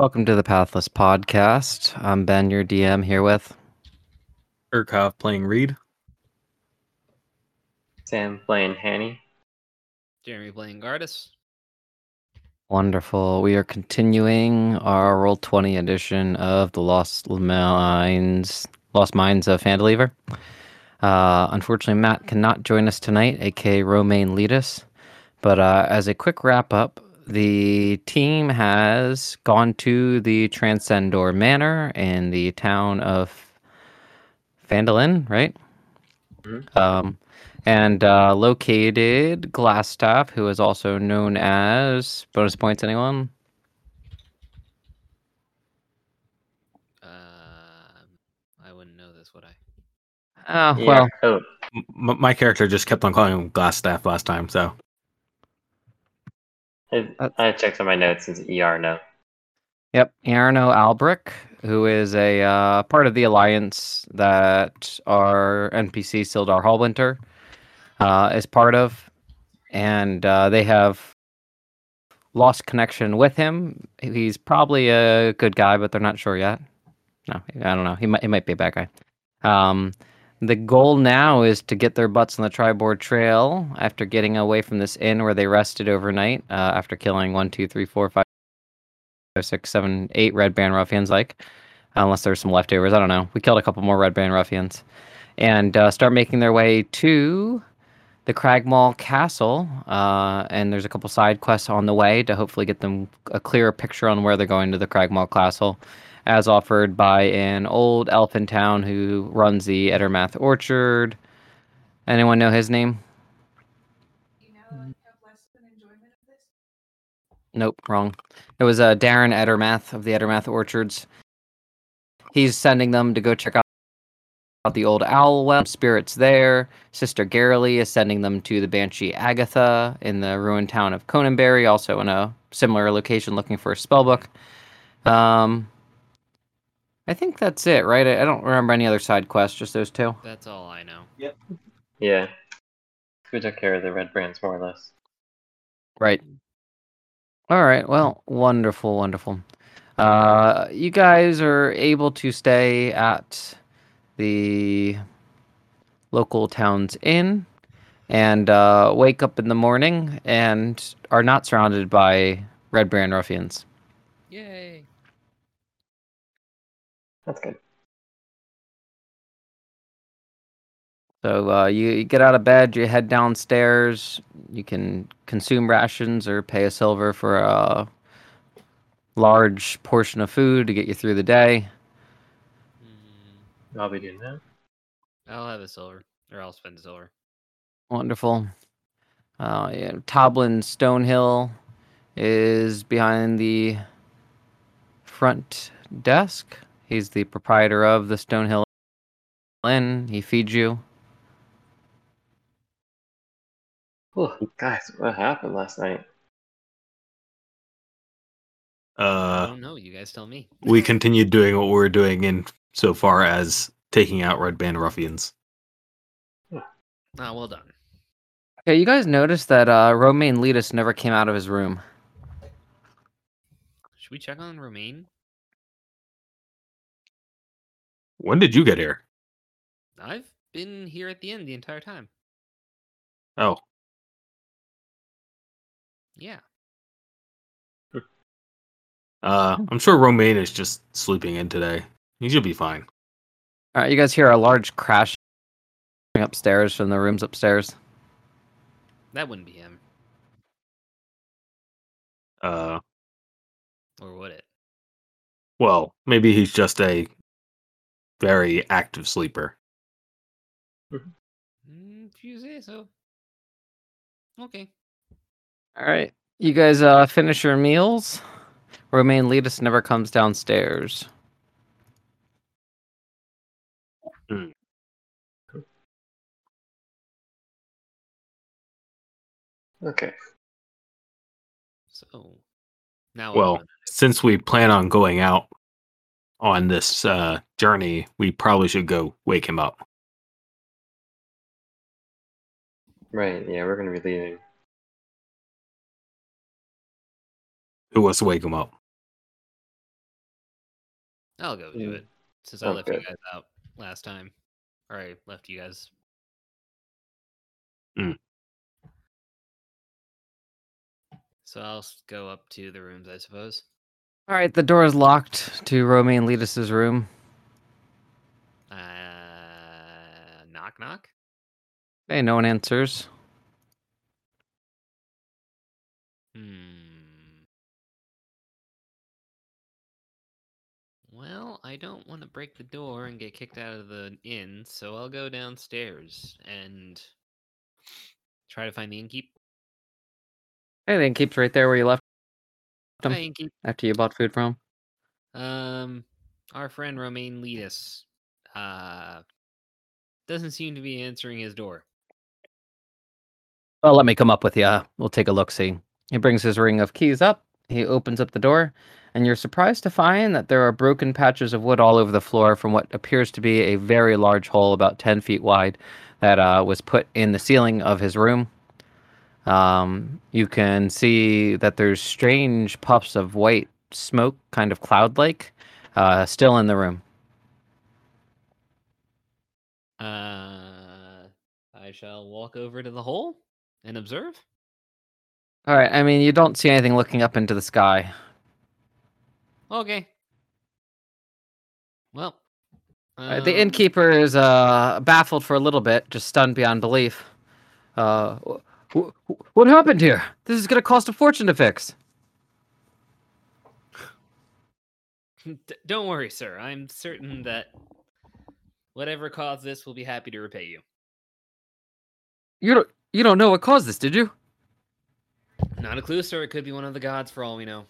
Welcome to the Pathless Podcast. I'm Ben, your DM, here with. Urkov playing Reed. Sam playing Hanny. Jeremy playing Gardus. Wonderful. We are continuing our Roll Twenty edition of the Lost Mines, Lost Mines of Phandelver. Uh, unfortunately, Matt cannot join us tonight, aka Romaine Leadus. But uh, as a quick wrap up, the team has gone to the Tresendar Manor in the town of Phandalin, right? Mhm. Um, and uh, located Glasstaff, who is also known as bonus points. Anyone? Um, I wouldn't know this, would I? Oh Yeah. well, Oh, M- my character just kept on calling him Glass Staff last time, so I, Uh, I checked on my notes since ER no. Yep, Arno Albrek, who is a uh, part of the alliance that our NPC Sildar Hallwinter uh, is part of, and uh, they have lost connection with him. He's probably a good guy, but they're not sure yet. No, I don't know. He might he might be a bad guy. Um, the goal now is to get their butts on the Triboar Trail after getting away from this inn where they rested overnight uh, after killing one, two, three, four, five six, seven, eight red brand ruffians, like, unless there's some leftovers. I don't know. We killed a couple more red brand ruffians, and uh, start making their way to the Cragmaw Castle. Uh, and there's a couple side quests on the way to hopefully get them a clearer picture on where they're going to the Cragmaw Castle, as offered by an old elf in town who runs the Edermath Orchard. Anyone know his name? Nope, wrong. It was uh, Daran Edermath of the Edermath Orchards. He's sending them to go check out the old owl well spirits there. Sister Garaele is sending them to the Banshee Agatha in the ruined town of Conyberry, also in a similar location looking for a spellbook. Um, I think that's it, right? I, I don't remember any other side quests, just those two. That's all I know. Yep. Yeah. We took care of the red brands more or less. Right. All right. Well, wonderful, wonderful. Uh, you guys are able to stay at the local town's inn and uh, wake up in the morning and are not surrounded by red brand ruffians. Yay! That's good. So uh, you, you get out of bed, you head downstairs. You can consume rations or pay a silver for a large portion of food to get you through the day. Mm, I'll be doing that. I'll have a silver, or I'll spend a silver. Wonderful. Uh, yeah, Toblin Stonehill is behind the front desk. He's the proprietor of the Stonehill Inn. He feeds you. Oh, guys, what happened last night? I uh, don't know. You guys tell me. we continued doing what we were doing in so far as taking out Red Brand ruffians. Ah, well done. Yeah, you guys noticed that uh, Romaine Leadus never came out of his room. Should we check on Romaine? When did you get here? I've been here at the end the entire time. Oh, Yeah. uh, I'm sure Romaine is just sleeping in today. He should be fine. All right, you guys hear a large crash upstairs from the rooms upstairs. That wouldn't be him, Uh, or would it? well, maybe he's just a very active sleeper. Mm, if you say so. Okay. All right, you guys uh, finish your meals. Romaine Leadus never comes downstairs. Okay. So now. what do we Well, since we plan on going out on this uh, journey, we probably should go wake him up. Right, yeah, we're gonna be leaving. Who wants to wake him up? I'll go do Mm. it since I left you guys out last time, or I left you guys. Mm. So I'll go up to the rooms, I suppose. All right, the door is locked to Romaine Leadus's room. Uh, knock knock. Hey, no one answers. Hmm. Well, I don't want to break the door and get kicked out of the inn, so I'll go downstairs and try to find the innkeep. Hey, the innkeep's right there where you left Hi, innkeep. after you bought food from. Um, our friend Romaine Leadus, uh, doesn't seem to be answering his door. Well, let me come up with you. We'll take a look. See, he brings his ring of keys up. He opens up the door, and you're surprised to find that there are broken patches of wood all over the floor from what appears to be a very large hole, about ten feet wide, that uh, was put in the ceiling of his room. Um, you can see that there's strange puffs of white smoke, kind of cloud-like, uh, still in the room. Uh, I shall walk over to the hole and observe. All right. I mean, you don't see anything looking up into the sky. Okay. Well, Uh, the um, innkeeper is uh, baffled for a little bit, just stunned beyond belief. Uh, what happened here? This is going to cost a fortune to fix. Don't worry, sir. I'm certain that whatever caused this will be happy to repay you. You don't, you don't know what caused this, did you? Not a clue, sir. It could be one of the gods for all we know.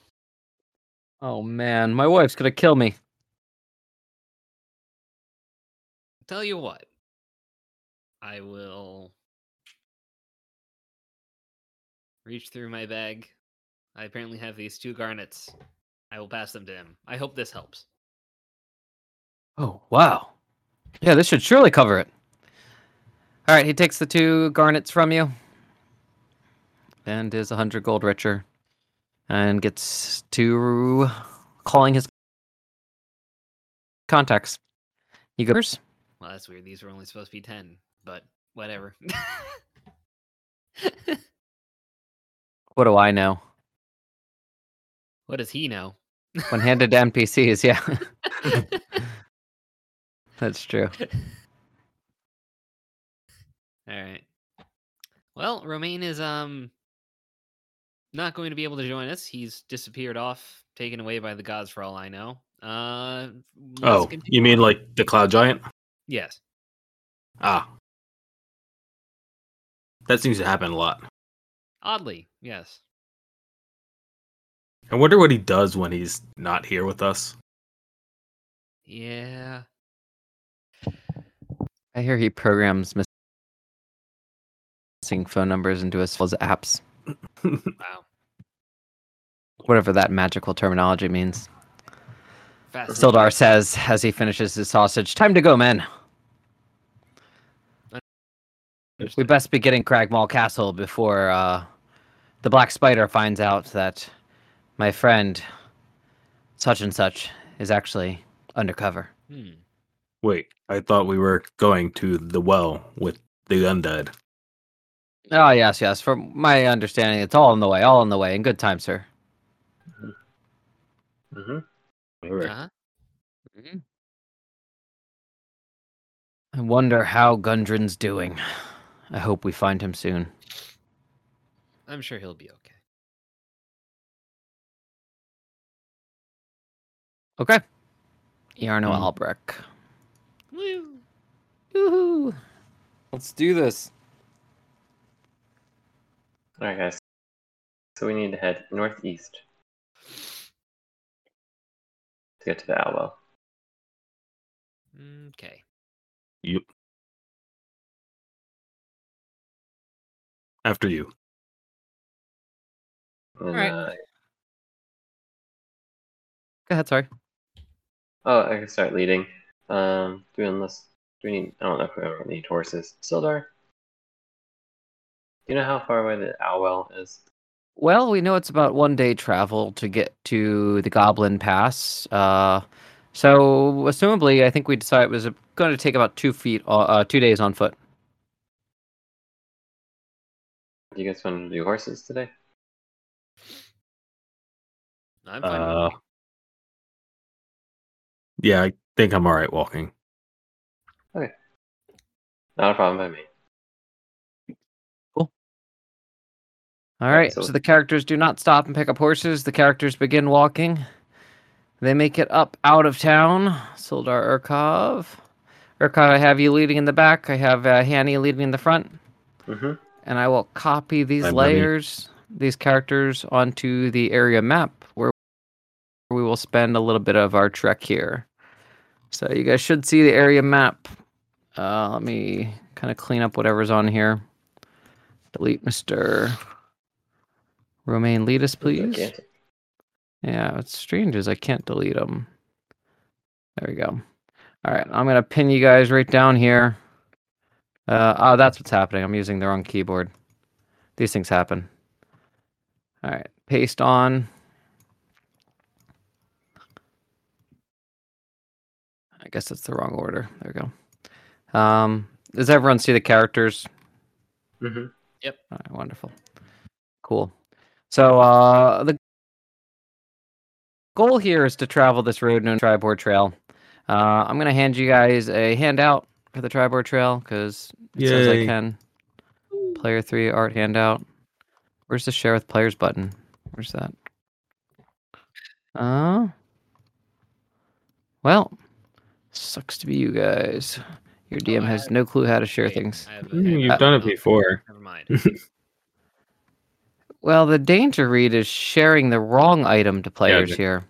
Oh man, my wife's going to kill me. Tell you what. I will reach through my bag. I apparently have these two garnets. I will pass them to him. I hope this helps. Oh wow. Yeah, this should surely cover it. All right, he takes the two garnets from you, and is a hundred gold richer, and gets to calling his contacts. He goes. Well, that's weird. These were only supposed to be 10, but whatever. What do I know? what does he know? When handed to NPCs, yeah. That's true. All right. Well, Romaine is um not going to be able to join us. He's disappeared off, taken away by the gods for all I know. Uh Oh, continue you mean like the cloud giant? Yes. Ah. That seems to happen a lot. Oddly, yes. I wonder what he does when he's not here with us. Yeah. I hear he programs missing phone numbers into his his apps, Wow. whatever that magical terminology means. Sildar says as he finishes his sausage, "Time to go, men. We best be getting Cragmaw Castle before uh, the Black Spider finds out that my friend, such and such, is actually undercover." Hmm. Wait, I thought we were going to the well with the undead. Oh yes, yes. From my understanding, it's all on the way. All on the way. In good time, sir. Mm-hmm. Uh-huh. I wonder how Gundren's doing. I hope we find him soon. I'm sure he'll be okay. Okay. Yarno Hmm. Albrecht. Woo. Woohoo! Let's do this. Alright, guys. So we need to head northeast to get to the Owl Well. Okay. Yep. After you. And, Alright. uh, Go ahead, sorry. oh, I can start leading. Um, doing this. Do we need? I don't know if we ever need horses. Sildar. Do you know how far away the Owl Well is? Well, we know it's about one day travel to get to the Goblin Pass. Uh, So, assumably, I think we decided it was going to take about two feet, uh, uh, two days on foot. Do you guys want to do horses today? I'm fine. Uh, yeah, I think I'm all right walking. Okay. Not a problem by me. All right, so- so the characters do not stop and pick up horses. The characters begin walking. They make it up out of town. Sildar Urkov. Urkov, I have you leading in the back. I have uh, Hanny leading in the front. Mm-hmm. And I will copy these Fine by me. layers, these characters, onto the area map where we will spend a little bit of our trek here. So you guys should see the area map. Uh, let me kind of clean up whatever's on here. Delete Mr. Romaine, lead us, please. Yeah, what's strange is I can't delete them. There we go. All right, I'm gonna pin you guys right down here. Uh, oh, that's what's happening. I'm using the wrong keyboard. These things happen. All right, paste on. I guess that's the wrong order. There we go. Um, does everyone see the characters? Mm-hmm. Yep. All right, wonderful. Cool. So uh the goal here is to travel this road known as Triboar Trail. Uh I'm gonna hand you guys a handout for the Triboar Trail because it says I can. Player three art handout. Where's the share with players button? Where's that? Uh well, sucks to be you guys. Your DM I has have- no clue how to share Wait, things. A Mm. You've done it Oh, before. Never mind. Well, the danger read is sharing the wrong item to players the- here.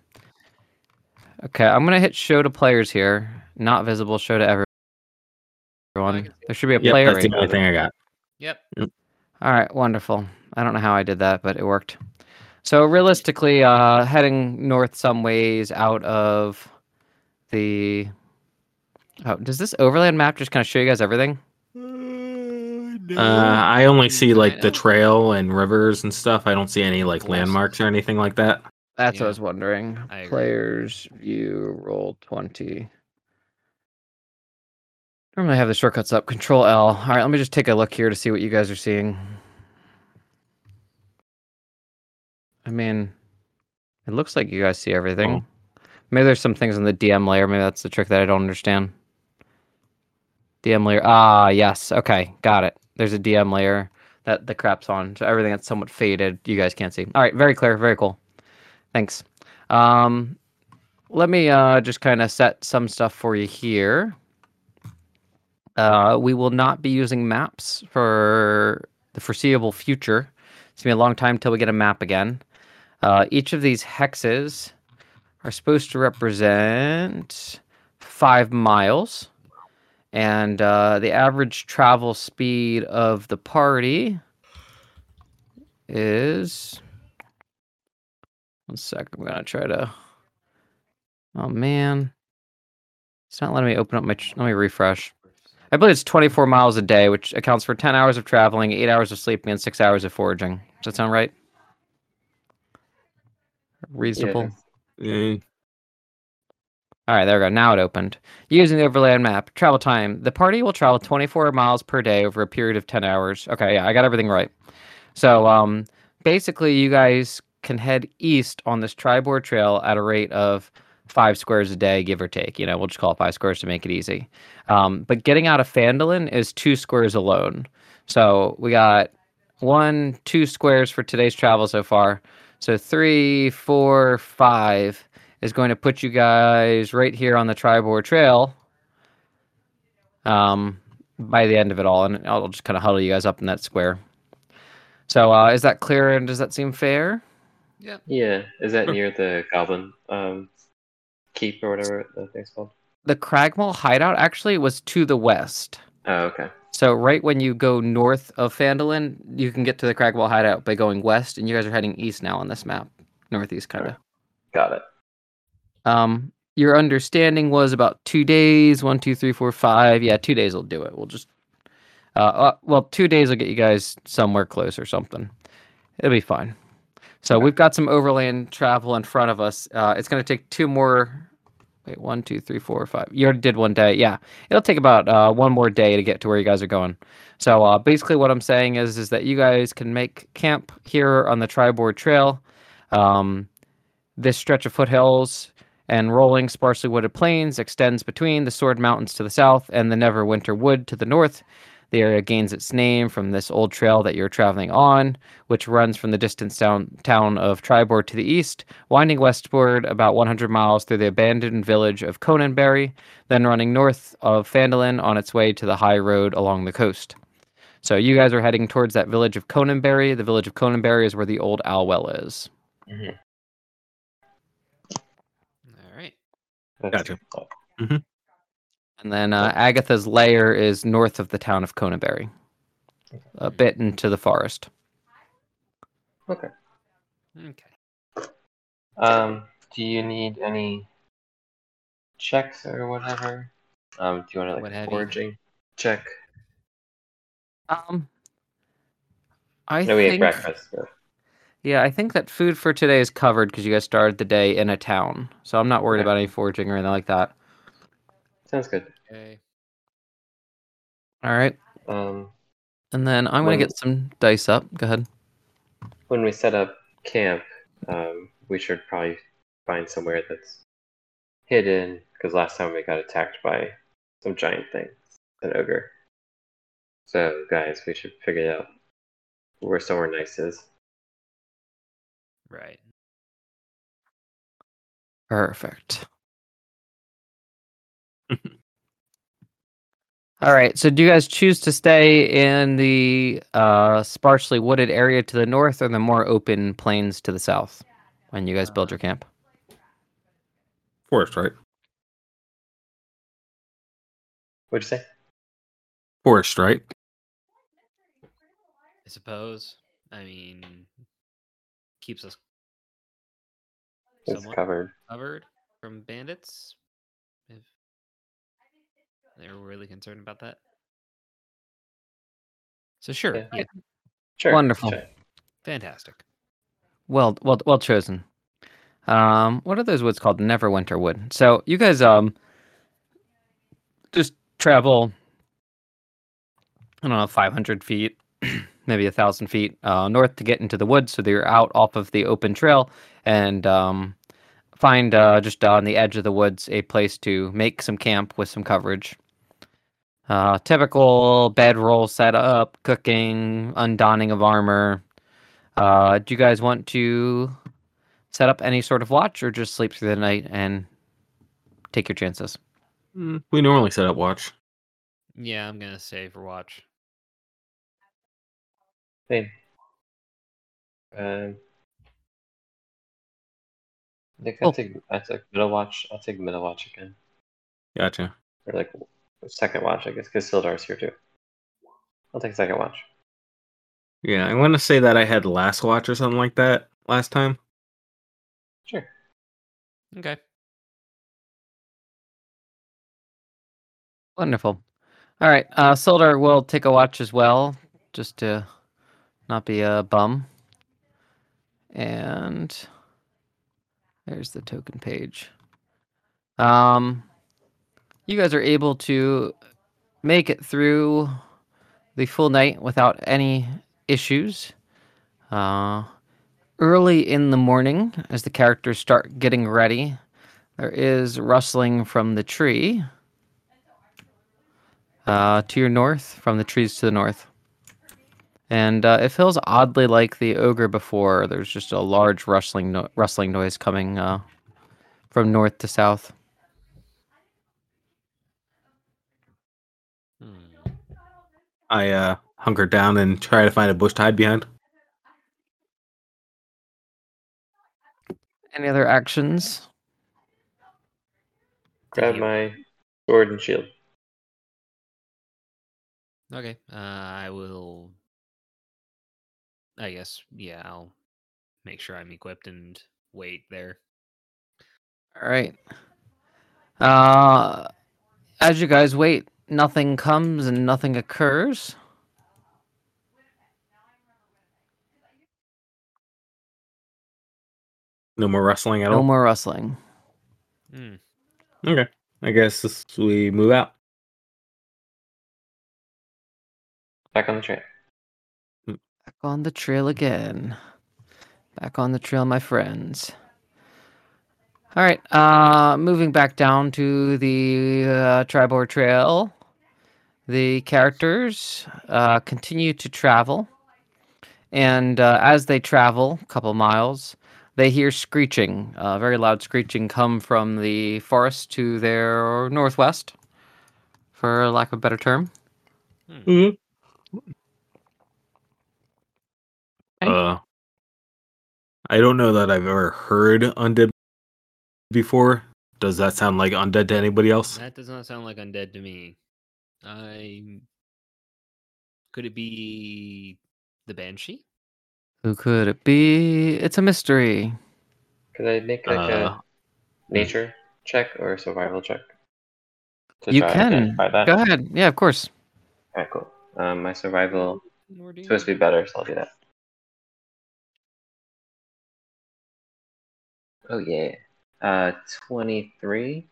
Okay, I'm gonna hit show to players here. Not visible, show to everyone. Can see There should be a Yep, player that's right the only thing I got. Yep. All right, wonderful. I don't know how I did that, but it worked. So realistically, uh, heading north some ways out of the. Oh, does this overland map just kind of show you guys everything? Uh, I only see like the trail and rivers and stuff. I don't see any like landmarks or anything like that. That's what I was wondering. I. Players view roll twenty. Normally I have the shortcuts up. Control L. All right, let me just take a look here to see what you guys are seeing. I mean, it looks like you guys see everything. Maybe there's some things in the DM layer. Maybe that's the trick that I don't understand. DM layer. Ah, yes. Okay, got it. There's a DM layer that the crap's on. So everything that's somewhat faded, you guys can't see. All right, very clear, very cool. Thanks. Um, let me uh, just kind of set some stuff for you here. Uh, we will not be using maps for the foreseeable future. It's gonna be a long time till we get a map again. Uh, each of these hexes are supposed to represent five miles, and uh, the average travel speed of the party is. One sec. I'm gonna try to. Oh man, it's not letting me open up my. Let me refresh. I believe it's 24 miles a day, which accounts for 10 hours of traveling, 8 hours of sleeping, and 6 hours of foraging. Does that sound right? Reasonable. Eh, All right, there we go. Now it opened. Using the overland map, travel time. The party will travel 24 miles per day over a period of 10 hours. Okay, yeah, I got everything right. So, um, basically, you guys can head east on this Triboar Trail at a rate of five squares a day, give or take. You know, we'll just call it five squares to make it easy. Um, but getting out of Phandalin is two squares alone. So we got one, two squares for today's travel so far. So three, four, five is going to put you guys right here on the Triboar Trail. Um, by the end of it all, and I'll just kind of huddle you guys up in that square. So uh, is that clear and does that seem fair? Yep. Yeah, is that near the goblin um, keep or whatever the thing's called? The Cragmaw hideout actually was to the west. Oh, okay. So right when you go north of Phandalin, you can get to the Cragmaw hideout by going west, and you guys are heading east now on this map, northeast kind of. Got it. Um, your understanding was about two days, one, two, three, four, five. Yeah, two days will do it. We'll just, uh, uh well, two days will get you guys somewhere close or something. It'll be fine. So we've got some overland travel in front of us. Uh, it's going to take two more Wait, one, two, three, four, five. You already did one day. Yeah, it'll take about uh, one more day to get to where you guys are going. So uh, basically, what I'm saying is, is that you guys can make camp here on the Triboar Trail. Um, this stretch of foothills and rolling, sparsely wooded plains extends between the Sword Mountains to the south and the Neverwinter Wood to the north. The area gains its name from this old trail that you're traveling on, which runs from the distant town, town of Triboar to the east, winding westward about 100 miles through the abandoned village of Conyberry, then running north of Phandalin on its way to the high road along the coast. So you guys are heading towards that village of Conyberry. The village of Conyberry is where the old Owl Well is. Mhm. All right. That's- Gotcha. oh, And then uh, Agatha's lair is north of the town of Conyberry, a bit into the forest. Okay. Okay. Um, do you need any checks or whatever? Um, do you want to like have you? foraging check? Um, I No, we ate think, breakfast. but- yeah, I think that food for today is covered because you guys started the day in a town, so I'm not worried Okay. about any foraging or anything like that. Sounds good. Okay. All right, Um, and then I'm gonna get some dice up. Go ahead. when we set up camp, um, we should probably find somewhere that's hidden because last time we got attacked by some giant thing, an ogre. So, guys, we should figure out where somewhere nice is. Right. Perfect. All right. So, do you guys choose to stay in the uh, sparsely wooded area to the north, or the more open plains to the south, when you guys build your camp? Forest, right? What'd you say? Forest, right? I suppose. I mean, keeps us It's somewhat covered. covered from bandits. They're really concerned about that. So sure, Yeah. yeah, Sure. Wonderful. sure. fantastic. Well, well, well chosen. Um, what are those woods called? Neverwinter Wood. So you guys um just travel. I don't know, five hundred feet, maybe a thousand feet uh, north to get into the woods, so that you're out off of the open trail and um, find uh, just on the edge of the woods a place to make some camp with some coverage. Uh, typical bedroll setup, cooking, undonning of armor. Uh, do you guys want to set up any sort of watch or just sleep through the night and take your chances? Mm, we normally set up watch. Yeah, I'm gonna stay for watch. Same. Um, I think Cool. I'll take I took middle watch. I'll take middle watch again, Gotcha. or like second watch, I guess, because Sildar's here too. I'll take second watch. Yeah, I want to say that I had last watch or something like that last time. Sure. Okay. Wonderful. All right, uh, Sildar will take a watch as well, just to not be a bum. And there's the token page. Um, you guys are able to make it through the full night without any issues. Uh, early in the morning, as the characters start getting ready, there is rustling from the tree uh, to your north, from the trees to the north. And uh, it feels oddly like the ogre before. There's just a large rustling, no- rustling noise coming uh, from north to south. Hmm. I uh, hunker down and try to find a bush to hide behind. Any other actions? Grab my sword and shield. Okay. Uh, I will. I guess. Yeah, I'll make sure I'm equipped and wait there. All right. Uh, as you guys wait, nothing comes and nothing occurs. No more rustling at No all. No more rustling. Hmm. Okay. I guess this, we move out. Back on the trail. Back on the trail again. Back on the trail, my friends. All right, uh, moving back down to the uh, Triboar Trail. The characters uh, continue to travel, and uh, as they travel a couple miles, they hear screeching, uh, very loud screeching, come from the forest to their northwest, for lack of a better term. Mm-hmm. Uh, I don't know that I've ever heard undead before. Does that sound like undead to anybody else? That does not sound like undead to me. I could it be the banshee? Who could it be? It's a mystery. Could I make like Uh, a nature check or a survival check? To You try can. that? Go ahead. Yeah, of course. Alright, cool. Um, my survival Nor is supposed to be better, so I'll do that. Oh yeah. Uh, twenty-three.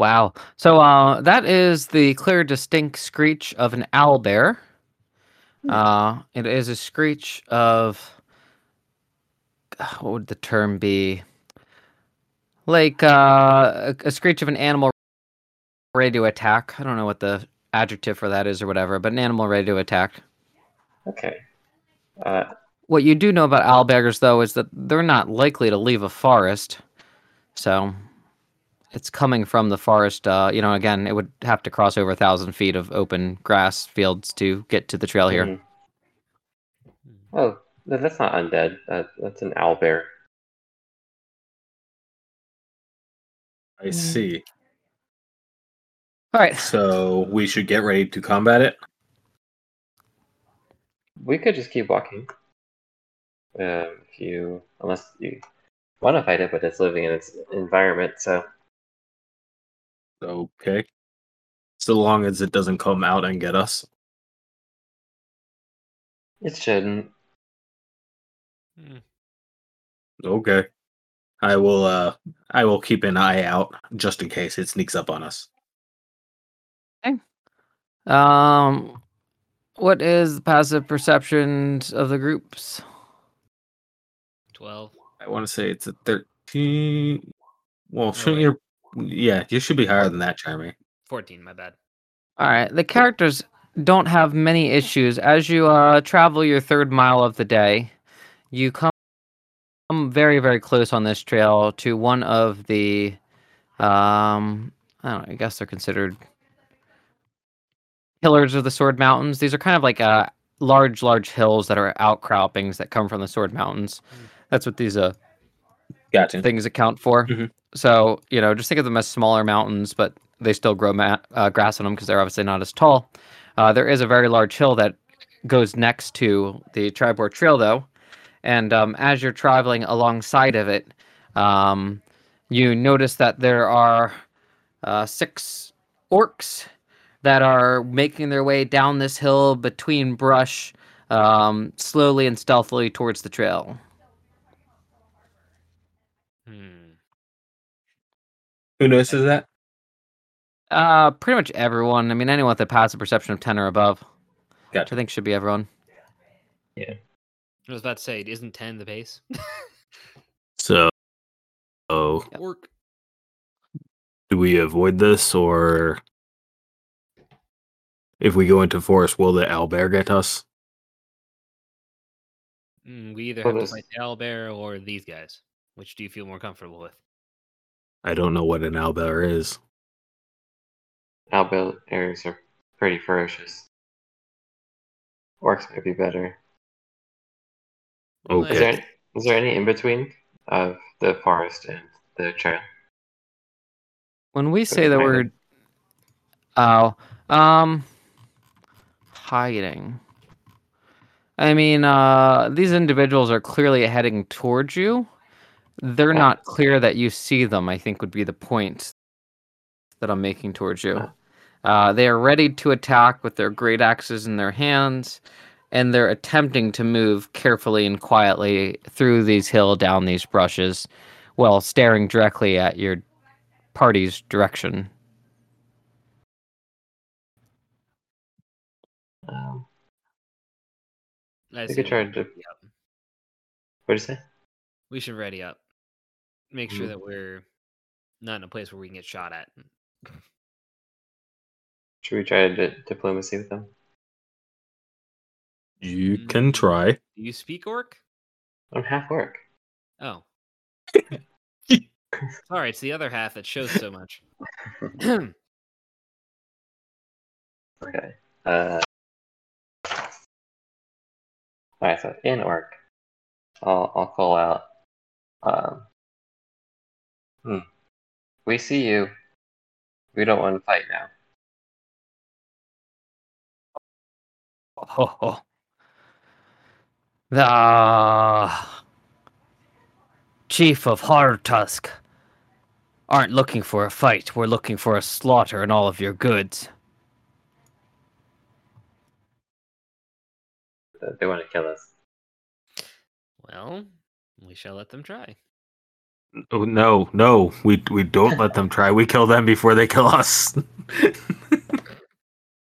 Wow. So uh, that is the clear, distinct screech of an owl bear. Uh, it is a screech of what would the term be? Like uh, a, a screech of an animal ready to attack. I don't know what the adjective for that is or whatever, but an animal ready to attack. Okay. Uh, What you do know about owl bears, though, is that they're not likely to leave a forest. So it's coming from the forest. Uh, you know, again, it would have to cross over a thousand feet of open grass fields to get to the trail here. mhm. Oh, that's not undead. That, that's an owl bear. I see. All right. So we should get ready to combat it. We could just keep walking. Um, if you, unless you want to fight it, but it's living in its environment, so Okay. So long as it doesn't come out and get us. it shouldn't. Hmm. Okay. I will uh I will keep an eye out just in case it sneaks up on us. Okay. Um, what is the passive perceptions of the groups? Twelve. I want to say it's a 13. Well, shouldn't wait. your yeah, you should be higher than that, Jeremy. Fourteen, my bad. All right. The characters don't have many issues as you uh, travel your third mile of the day. You come come very very close on this trail to one of the um I don't know, I guess they're considered pillars of the Sword Mountains. These are kind of like uh large large hills that are outcroppings that come from the Sword Mountains. Mm. That's what these uh Gotcha. things account for. Mhm. So you know, just think of them as smaller mountains, but they still grow ma- uh, grass on them because they're obviously not as tall. Uh, there is a very large hill that goes next to the Triboar Trail, though, and um, as you're traveling alongside of it, um, you notice that there are uh, six orcs that are making their way down this hill between brush, um, slowly and stealthily towards the trail. Hmm. Who notices that? Uh, pretty much everyone. I mean, anyone with a passive perception of ten or above. Which Gotcha. I think should be everyone. Yeah. I was about to say, isn't ten the pace? So oh, Work. do we avoid this or if we go into forest will the owlbear get us? Mm, we either Well, have to fight the owlbear or these guys. Which do you feel more comfortable with? I don't know what an owlbear is. Owl bears are pretty ferocious. Orcs might be better. Okay. Is there any, there any in between of the forest and the trail? When we say the hiding. word, oh, um, hiding. I mean, uh, these individuals are clearly heading towards you. They're not clear that you see them. I think would be the point that I'm making towards you. Uh, they are ready to attack with their great axes in their hands, and they're attempting to move carefully and quietly through these hill, down these brushes, while staring directly at your party's direction. Um, I we say could try to. ready. What do you say? We should ready up. Make sure Mm. that we're not in a place where we can get shot at. Should we try di- diplomacy with them? You can try. Do you speak orc? I'm half orc. Oh. Sorry, it's the other half that shows so much. Okay. Uh. Alright, so in orc, I'll I'll call out. Um. Hmm. We see you. We don't want to fight now. Oh, the chief of Hardtusk aren't looking for a fight. We're looking for a slaughter and all of your goods. They want to kill us. well, we shall let them try. Oh no, no, we we don't let them try. We kill them before they kill us.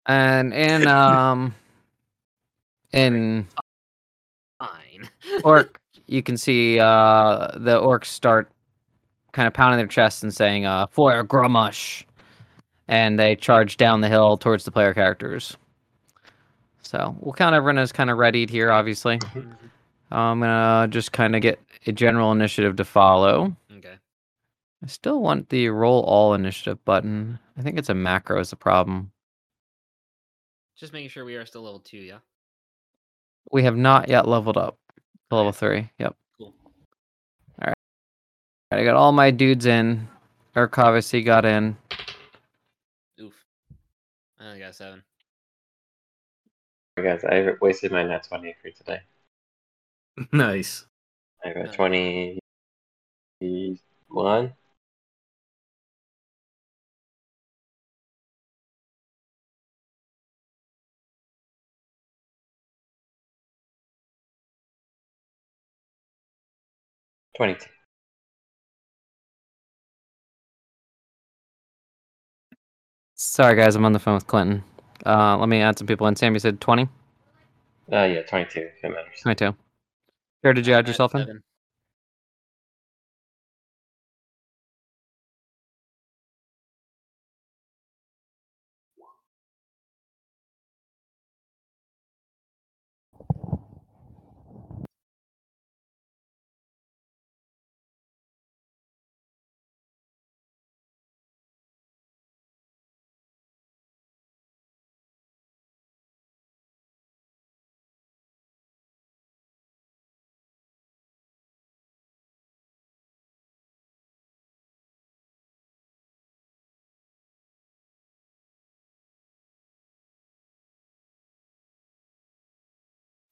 And in um in Fine. orc, you can see uh the orcs start kind of pounding their chests and saying uh for Gruumsh. And they charge down the hill towards the player characters. So we'll kind of everyone as kind of readied here, obviously. I'm gonna just kind of get a general initiative to follow. okay. I still want the roll all initiative button. I think it's a macro is the problem. Just making sure we are still level two, yeah? We have not yet leveled up to level three. Yep. Cool. Alright. I got all my dudes in. Urk obviously got in. Oof. I only got seven. Guys, I wasted my nat 20 for today. nice. I got. 21. Twenty-two. Sorry guys, I'm on the phone with Clinton. Uh, let me add some people in. Sam, you said 20? Uh, yeah, twenty-two. If it matters. 22. Where did you add yourself in? seven.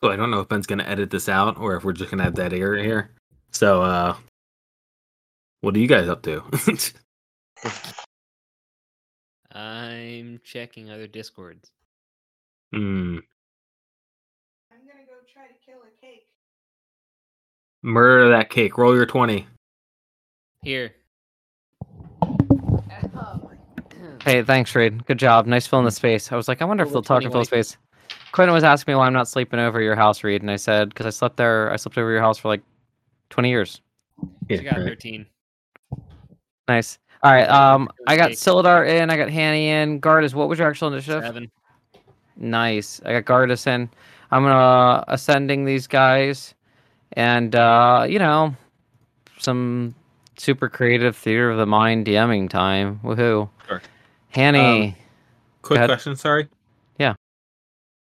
So I don't know if Ben's gonna edit this out or if we're just gonna have that area here. So uh what are you guys up to? I'm checking other discords. Hmm. I'm gonna go try to kill a cake. Murder that cake. Roll your twenty. Here. Hey, thanks, Reed. Good job. Nice filling the space. I was like, I wonder if Roll they'll talk and 20 fill wife. space. Quentin was asking me why I'm not sleeping over your house, Reed, and I said because I slept there. I slept over your house for like 20 years. She got right. 13. Nice. All right. Um, I got Cake. Sildar in. I got Hanny in. Gardas, what was your actual initiative? Seven. Nice. I got Gardas in. I'm gonna ascending these guys, and uh, you know, some super creative theater of the mind DMing time. Woohoo! Sure. Hanny. Quick question, sorry.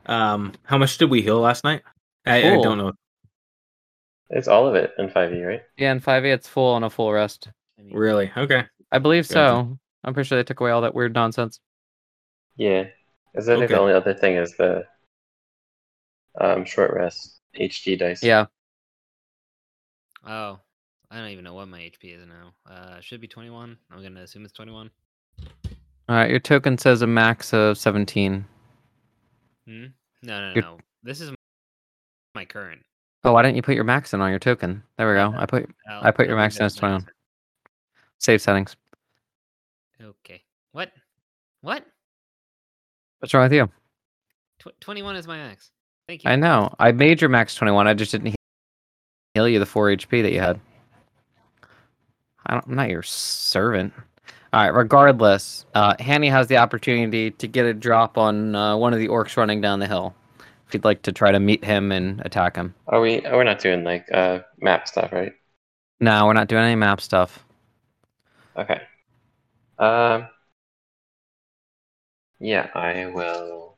Yeah. Um, how much did we heal last night? I, I Cool. don't know. It's all of it in 5e, right? yeah, in 5e, it's full on a full rest. I mean, Really? Okay. I believe so. I'm pretty sure they took away all that weird nonsense. Yeah. Because I think Okay. the only other thing is the um, short rest HD dice. Yeah. Oh, I don't even know what my HP is now. Uh, it should be 21. I'm gonna assume it's 21. All right. Your token says a max of 17. Hmm? No, no, no. This is my current. Oh, why didn't you put your max in on your token? There we go. I put I'll- I put your I'll max in as that 21. Save settings. Okay. What? What? What's wrong with you? Tw- 21 is my max. Thank you. I know. I made your max 21. I just didn't heal you the 4 HP that you had. I don't, I'm not your servant. All right. Regardless, uh, Hanny has the opportunity to get a drop on uh, one of the orcs running down the hill. If you'd like to try to meet him and attack him. Are we? We're not doing like uh map stuff, right? No, we're not doing any map stuff. Okay. Um. Yeah, I will.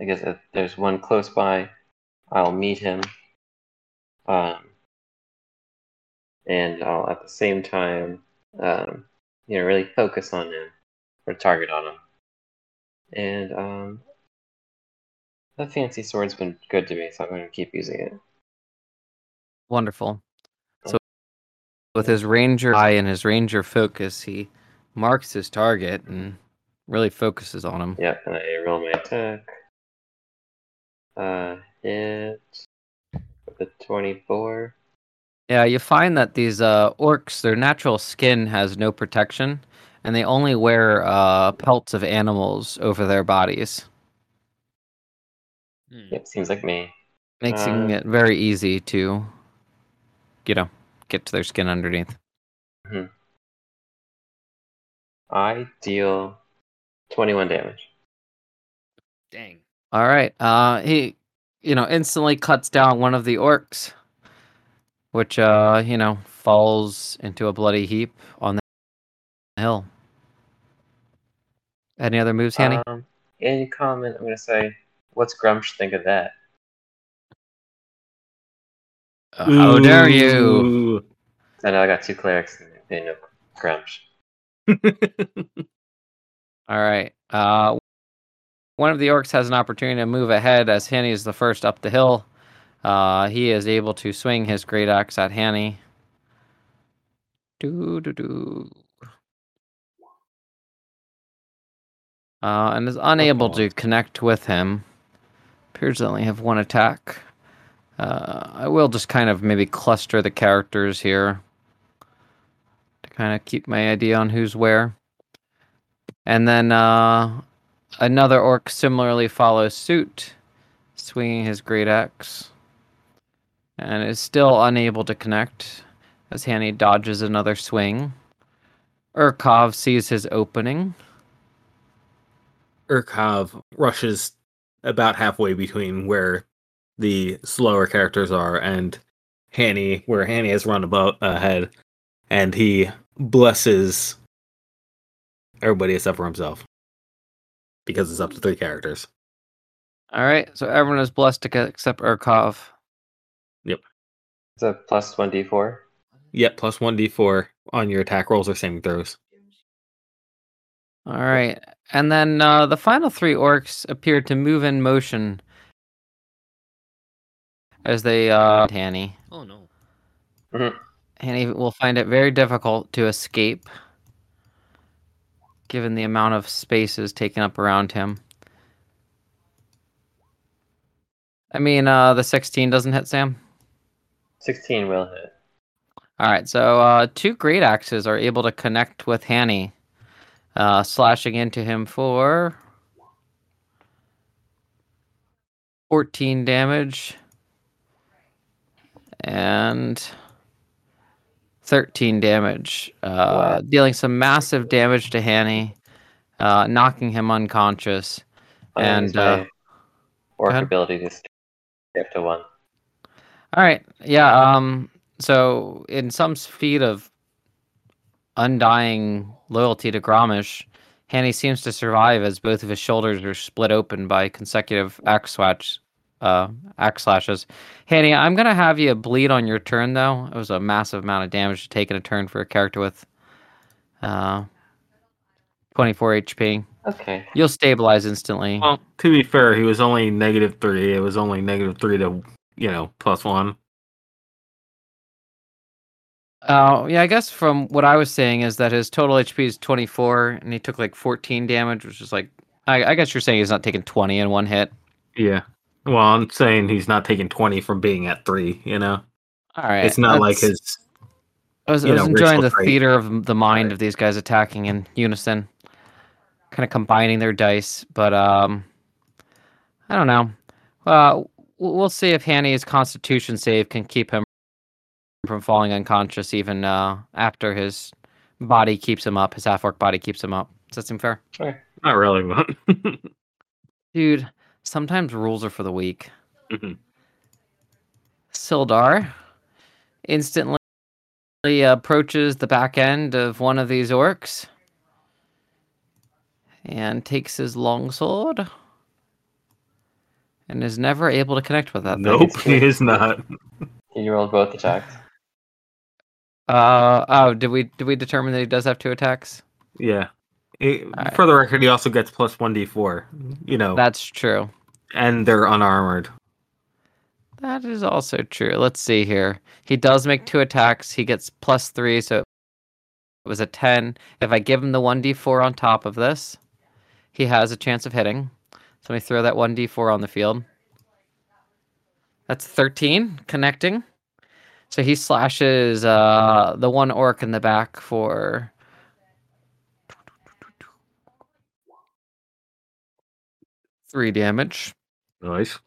I guess if there's one close by, I'll meet him. Um. And I'll at the same time, um, you know, really focus on him or target on him. And um, that fancy sword's been good to me, so I'm going to keep using it. Wonderful. So, with his ranger eye and his ranger focus, he marks his target and really focuses on him. Yep, and I roll my attack. Uh, hit with a 24. Yeah, you find that these uh, orcs, their natural skin has no protection, and they only wear uh, pelts of animals over their bodies, Hmm. Yep, seems like me. making Uh, it very easy to, you know, get to their skin underneath. I deal 21 damage. Dang. All right. Uh, he, you know, instantly cuts down one of the orcs, which, uh, you know, falls into a bloody heap on the hill. Any other moves, Hanny? Um, any comment? I'm going to say, what's Gruumsh think of that? Uh, how dare you? I know I got two clerics and they know Gruumsh. All right. Uh, one of the orcs has an opportunity to move ahead as Hanny is the first up the hill. Uh, he is able to swing his great axe at Hanny. Do do do. Uh, and is unable to connect with him. Appears to only have one attack. Uh, I will just kind of maybe cluster the characters here to kind of keep my idea on who's where. And then uh, another orc similarly follows suit, swinging his great axe, and is still unable to connect as Hanny dodges another swing. Urkov sees his opening. Urkov rushes about halfway between where the slower characters are and Hanny, where Hanny has run about ahead, and he blesses everybody except for himself because it's up to three characters. All right, so everyone is blessed except Urkov. It's a plus 1d4. Yep, plus one d4 on your attack rolls or saving throws. All right, and then uh, the final three orcs appear to move in motion as they uh, Hanny. Oh no. Hanny will find it very difficult to escape, given the amount of spaces taken up around him. I mean, uh, the 16 doesn't hit Sam. 16 will hit. All right, so uh, two great axes are able to connect with Hanny, uh, slashing into him for 14 damage and 13 damage, uh, dealing some massive damage to Hanny, uh, knocking him unconscious. And, uh, orc ability to skip to one. All right. Yeah. Um. So, in some feat of undying loyalty to Gruumsh, Hanny seems to survive as both of his shoulders are split open by consecutive axe swatch, uh, axe slashes. Hanny, I'm gonna have you bleed on your turn, though. It was a massive amount of damage to take in a turn for a character with, uh, 24 HP. Okay. You'll stabilize instantly. Well, to be fair, he was only negative three. It was only negative three to, you know, plus one. Uh, yeah, I guess from what I was saying is that his total HP is 24, and he took like 14 damage, which is like, I, I guess you're saying he's not taking 20 in one hit. Yeah. Well, I'm saying he's not taking 20 from being at three, you know? All right, it's not like his I was, I was know, enjoying the trait. theater of the mind Right. of these guys attacking in unison, kind of combining their dice. But um, I don't know. Uh, we'll see if Hanny's Constitution save can keep him from falling unconscious, even uh, after his body keeps him up. His half orc body keeps him up. Does that seem fair, Not really, but dude? Sometimes rules are for the weak. Mhm. Sildar instantly approaches the back end of one of these orcs and takes his longsword and is never able to connect with that thing. nope, he is not. You rolled both attacks. Uh oh, did we did we determine that he does have two attacks? Yeah. It- Alright. For the record, he also gets plus one d four. You know, That's true. and they're unarmored. That is also true. Let's see here. He does make two attacks. He gets plus three, so it was a 10. If I give him the 1d4 on top of this, he has a chance of hitting. So let me throw that 1d4 on the field. That's 13 connecting. So he slashes uh, the one orc in the back for. Three damage. Nice.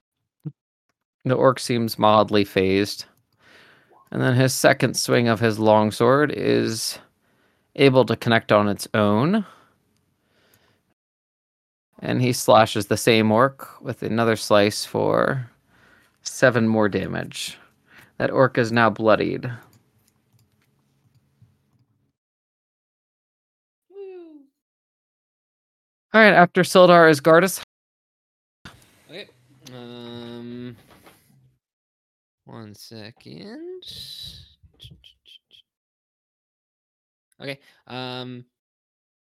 The orc seems mildly phased. And then his second swing of his longsword is able to connect on its own. And he slashes the same orc with another slice for seven more damage. That orc is now bloodied. All right, after Sildar is Gardas. Okay. Um. One second. Okay. Um.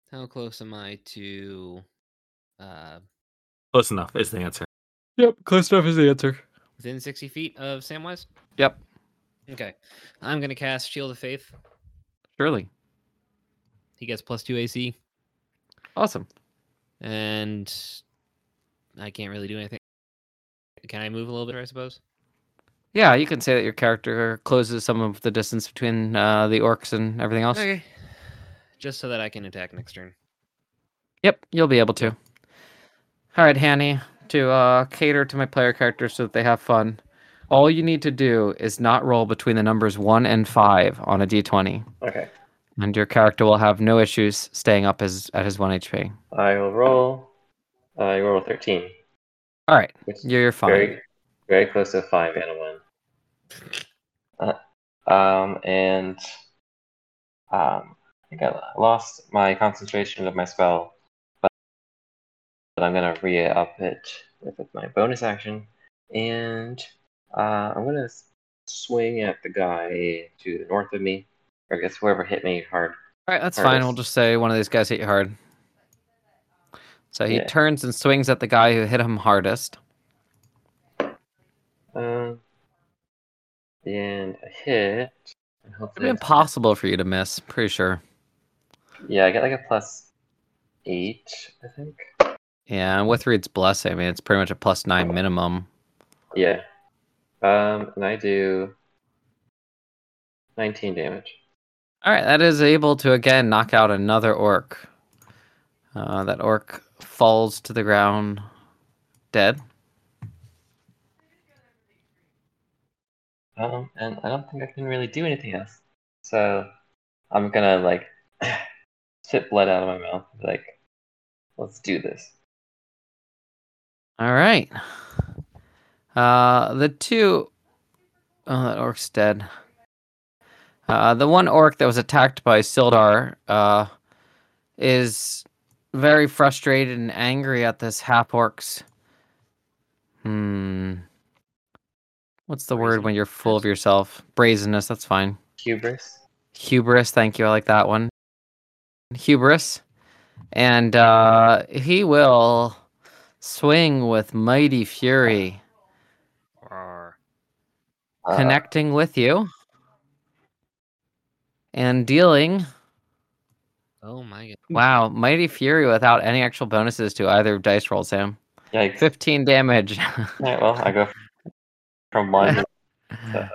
How close am I to? Uh, Close enough is the answer. Yep, close enough is the answer. within sixty feet of Samwise. Yep, Okay. I'm gonna cast Shield of Faith. surely. He gets plus two AC, Awesome. and I can't really do anything. Can I move a little bit? I suppose. Yeah, you can say that your character closes some of the distance between uh, the orcs and everything else. Okay. Just so that I can attack next turn. Yep, you'll be able to. All right, Hanny, to uh, cater to my player characters so that they have fun, all you need to do is not roll between the numbers 1 and 5 on a d20, Okay. and your character will have no issues staying up his, at his 1 HP. I will roll. Uh, I roll a 13. All right, you're, fine. very, very close to 5 and a 1. Uh, um, and um, I think I lost my concentration of my spell, but I'm going to re up it with my bonus action. And uh, I'm going to swing at the guy to the north of me. Or I guess whoever hit me hard. All right, that's fine. We'll just say one of these guys hit you hard. So he Yeah. turns and swings at the guy who hit him hardest. Um, and a hit. It'd be impossible for you to miss, pretty sure. Yeah, I get like a plus eight, I think. Yeah, and with Reed's Blessing, I mean, it's pretty much a plus 9 minimum. Yeah. Um, and I do 19 damage. All right, that is able to again knock out another orc. Uh, that orc falls to the ground, dead. Um, and I don't think I can really do anything else. So I'm gonna like spit blood out of my mouth. Like, let's do this. All right. Uh, the two. Oh, that orc's dead. Uh, the one orc that was attacked by Sildar uh, is very frustrated and angry at this half orc's. Hmm. What's the word when you're full of yourself? Brazenness. That's fine. Hubris. Hubris. Thank you. I like that one. Hubris. And uh, he will swing with Mighty Fury, Rawr. Uh, connecting with you and dealing. Oh my god. Wow, Mighty Fury without any actual bonuses to either dice roll, Sam. Yikes. 15 damage. Alright, well, I go from one to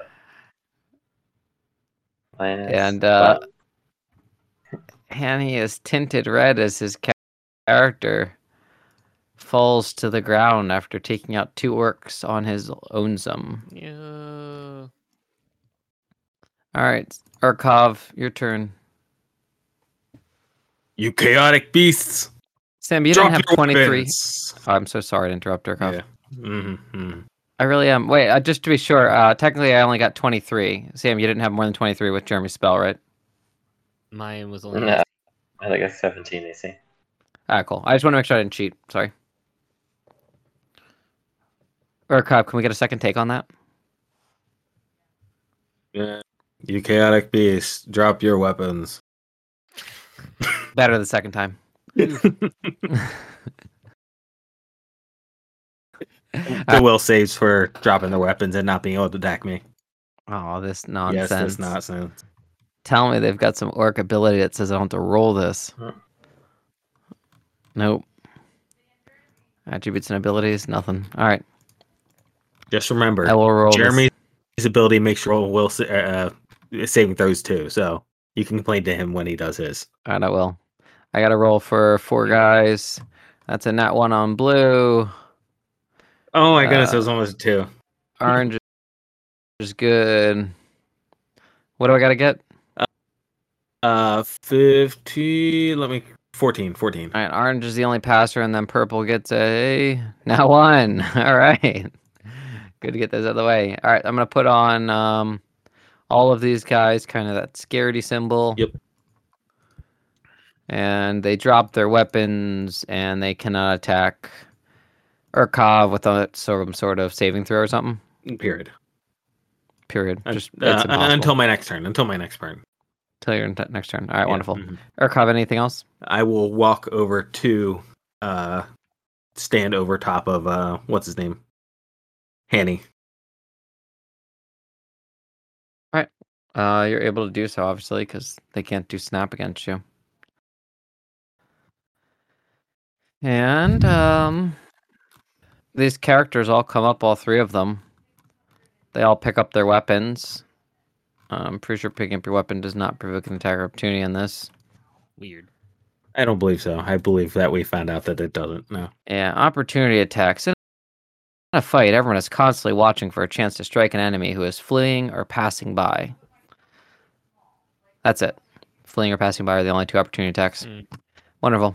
Lioness. And uh, What? Hanny is tinted red as his character falls to the ground after taking out two orcs on his own sum. Yeah. All right, Urkov, your turn. You chaotic beasts! Sam, you drop didn't have 23. Oh, I'm so sorry to interrupt, Urkov. Yeah. Mm-hmm. I really am. Wait, uh, just to be sure, uh, technically I only got 23. Sam, you didn't have more than 23 with Jeremy's spell, right? Mine was only. No, I think it's 17 AC. Ah, cool. I just want to make sure I didn't cheat. Sorry. Urkov, can we get a second take on that? Yeah. You chaotic beasts, drop your weapons. Better the second time. the will saves for dropping their weapons and not being able to attack me. Oh, this nonsense. Yes, this nonsense. Tell me they've got some orc ability that says I don't have to roll this. Huh. Nope. Attributes and abilities, nothing. All right, Just remember, I will roll. this. Ability makes roll will uh, uh, saving throws too, so you can complain to him when he does his. All right, I will. I got to roll for four guys. That's a nat one on blue. Oh my goodness, Uh, it was almost two. Orange is good. What do I got to get? Uh, fifty. Let me. 14, 14. All right, orange is the only passer, and then purple gets a now one. All right, good to get those out of the way. All right, I'm gonna put on um, all of these guys, kind of that scaredy symbol. Yep. And they drop their weapons, and they cannot attack Urkov without some sort of saving throw or something. Period. Period. Just uh, until my next turn. Until my next turn. Till your next turn. All right, Yeah, wonderful. mhm. Urkov, anything else? I will walk over to uh stand over top of uh what's his name? Hanny. Uh, you're able to do so, obviously, because they can't do snap against you. And um, these characters all come up, all three of them. They all pick up their weapons. I'm pretty sure picking up your weapon does not provoke an attack opportunity in this. Weird. I don't believe so. I believe that we found out that it doesn't. No. Yeah, opportunity attacks. In a fight, everyone is constantly watching for a chance to strike an enemy who is fleeing or passing by. That's it. Fleeing or passing by are the only two opportunity attacks. Mm. Wonderful.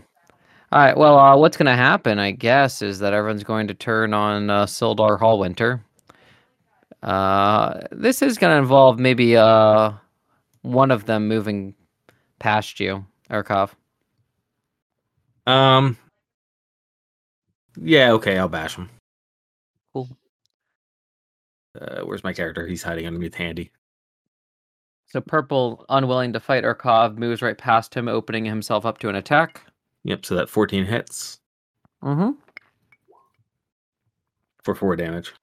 All right. Well, uh, what's going to happen, I guess, is that everyone's going to turn on uh, Sildar Hallwinter. Uh, this is going to involve maybe uh, one of them moving past you, Urkov. Um Yeah, okay, I'll bash him. Cool. Uh, where's my character? He's hiding underneath Hanny. So Purple, unwilling to fight Urkov, moves right past him, opening himself up to an attack. Yep, so that 14 hits Mm-hmm. for 4 damage.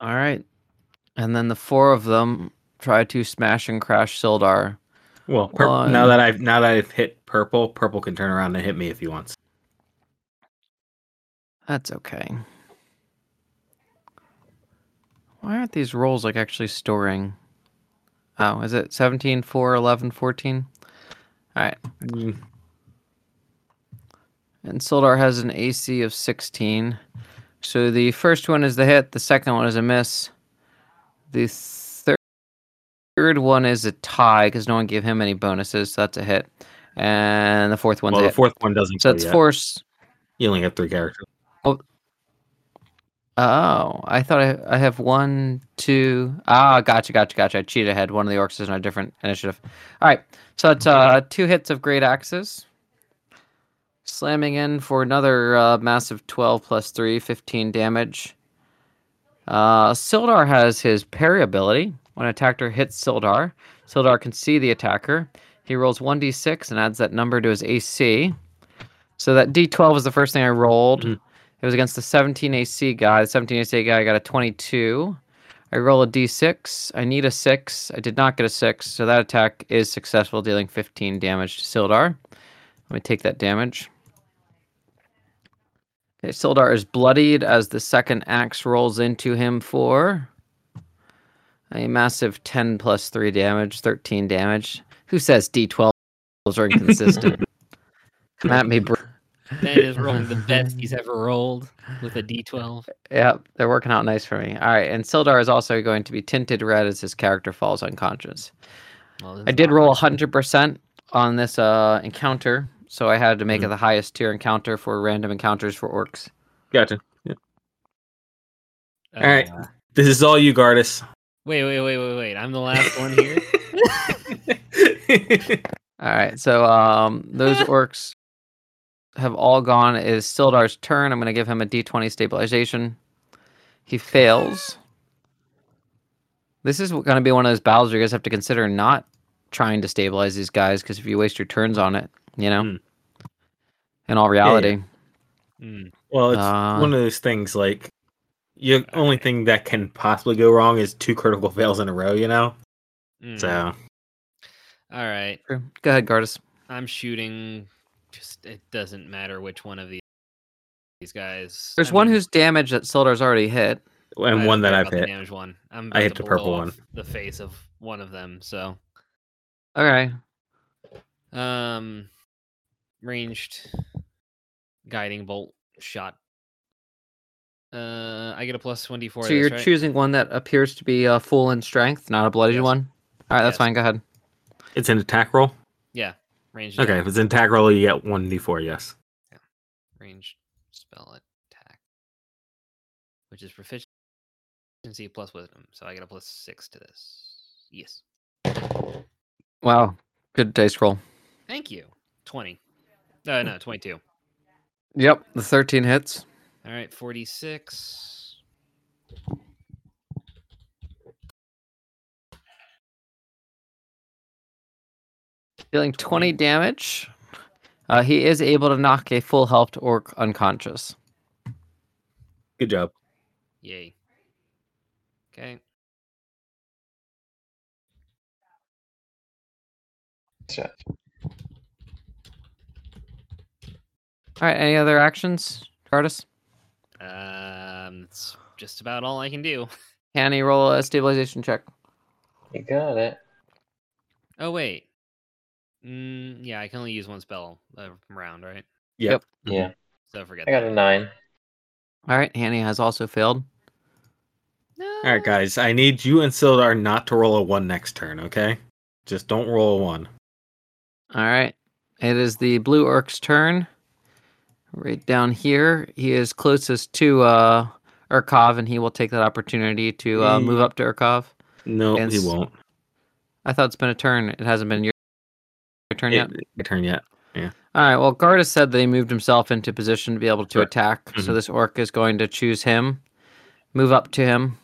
All right. And then the four of them try to smash and crash Sildar. Well, pur- One. now that I've now that I've hit purple, purple can turn around and hit me if he wants. That's okay. Why aren't these rolls like actually storing? Oh, is it 17, 4, 11, 14? All right. Mm, And Sildar has an AC of 16. So the first one is the hit, the second one is a miss. The thir- third one is a tie because no one gave him any bonuses, so that's a hit. And the fourth one's Well, a the hit. fourth one doesn't. so it's force. You only have three characters. Oh, I thought I, I have one, two. Ah, gotcha, gotcha, gotcha. I cheated ahead. One of the orcs is on a different initiative. All right, so it's uh, two hits of great axes. Slamming in for another uh, massive 12 plus 3, 15 damage. Uh, Sildar has his parry ability. When an attacker hits Sildar, Sildar can see the attacker. He rolls 1d6 and adds that number to his AC. So that d12 is the first thing I rolled. Mhm. It was against the 17 AC guy. The 17 AC guy got a 22. I roll a d6. I need a 6. I did not get a 6, so that attack is successful, dealing 15 damage to Sildar. Let me take that damage. Okay, Sildar is bloodied as the second axe rolls into him for A massive 10 plus 3 damage, 13 damage. Who says D12s are inconsistent? Come at me, bro. Ben is rolling the best he's ever rolled with a D12. Yep, they're working out nice for me. All right, and Sildar is also going to be tinted red as his character falls unconscious. Well, I did roll awkward. 100% on this uh, encounter, so I had to make it Mhm. the highest tier encounter for random encounters for orcs. Gotcha. Yeah. All right. Uh, This is all you, Gardus. wait, wait, wait, wait, wait. I'm the last one here. All right, so um, those orcs have all gone. It is Sildar's turn. I'm going to give him a d20 stabilization. He fails. This is going to be one of those battles where you guys have to consider not trying to stabilize these guys because if you waste your turns on it, you know, Hmm. in all reality. Mm, well, it's Uh, one of those things like the only thing that can possibly go wrong is two critical fails in a row, you know? mm. So all right. Go ahead, Gardus. I'm shooting. Just it doesn't matter which one of these these guys. There's I one mean, whose damage that Sildar's already hit. And don't one that I've about hit. damage one. I'm I hit the purple one. The face of one of them. So Okay. um, ranged guiding bolt shot. Uh, I get a plus one d four. so you're choosing one that appears to be uh, full in strength, not a bloody Yes. one. All right, that's Yes. fine. Go ahead. It's an attack roll. Yeah, ranged. Okay, attack. if it's an attack roll, you get one d4. Yes. Range spell attack, which is proficiency plus wisdom. So I get a plus six to this. Yes. Wow, good dice roll. Thank you. Twenty. No, no, twenty-two. Yep, the 13 hits. All right, forty-six. Dealing 20 damage. Uh, he is able to knock a full health orc unconscious. Good job. Yay. Okay. Shit. All right, any other actions, Tardis? Um, that's just about all I can do. Can he roll a stabilization check? You got it. Oh wait. Mm, yeah, I can only use one spell a round, right? Yep. Mhm. Yeah. So forget I got that. a nine. All right, Hanny has also failed. No. All right, guys. I need you and Sildar not to roll a one next turn. Okay. Just don't roll a one. All right, it is the blue orc's turn. Right down here, he is closest to uh, Urkov, and he will take that opportunity to uh, move up to Urkov. No, And he s- won't. I thought it's been a turn. It hasn't been your, your turn yet. Your turn yet. Yeah. All right. Well, Gardas said that he moved himself into position to be able to Correct. attack. So Mhm. this orc is going to choose him, move up to him,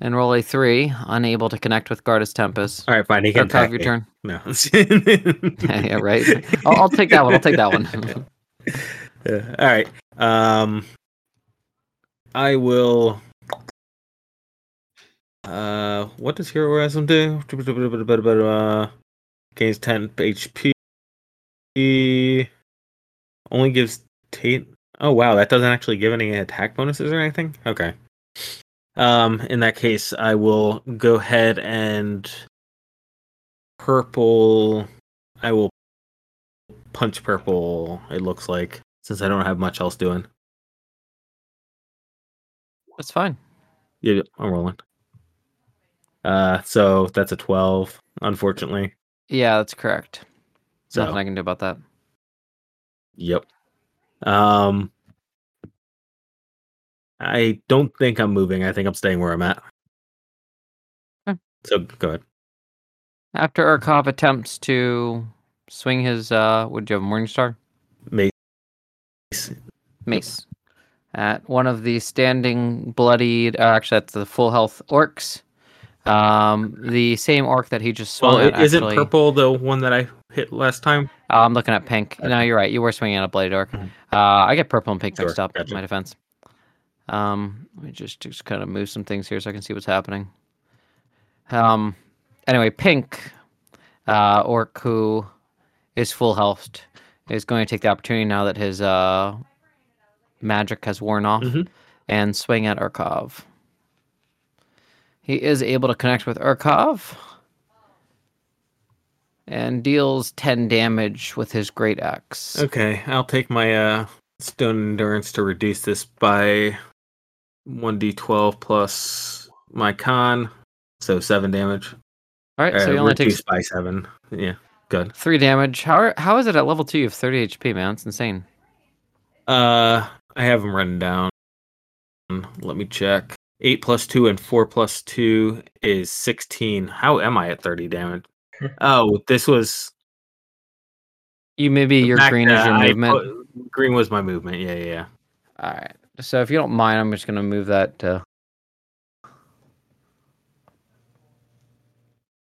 and roll a three, unable to connect with Gardas Tempest. All right, fine. He can your turn. No. yeah, right. I'll, I'll take that one. I'll take that one. Yeah, All right. Um, I will. Uh, what does heroism do? Uh, gains ten HP. Only gives Tate. Oh wow, that doesn't actually give any attack bonuses or anything. Okay. Um, in that case, I will go ahead and purple. I will punch purple. It looks like since I don't have much else doing. That's fine. Yeah, I'm rolling. Uh, so that's a twelve, unfortunately. Yeah, that's correct. So Nothing I can do about that. Yep. Um I don't think I'm moving. I think I'm staying where I'm at. Okay. So go ahead. After Urkov attempts to swing his, uh, would you have a Morningstar? Mace. mace at one of the standing bloodied uh, actually that's the full health orcs um the same orc that he just swung Well, at isn't actually. purple the one that I hit last time? Oh, i'm looking at pink no you're right you were swinging at a bloodied orc Mhm. uh i get purple and pink Sure, mixed up gotcha. my defense um let me just just kind of move some things here so i can see what's happening um anyway pink uh orc who is full health is going to take the opportunity now that his uh magic has worn off Mhm. and swing at Urkov. He is able to connect with Urkov and deals 10 damage with his great axe. Okay, I'll take my uh stone endurance to reduce this by one d12 plus my con, so seven damage. All right, so Uh, he only takes reduced by seven. Yeah, good. three damage. How are, how is it at level two? You have 30 HP, man. It's insane. Uh, I have him written down. Let me check. Eight plus two and four plus two is sixteen. How am I at thirty damage? oh, this was You maybe your green is your I movement. put- green was my movement. Yeah, yeah. yeah. All right. So if you don't mind, I'm just gonna move that to.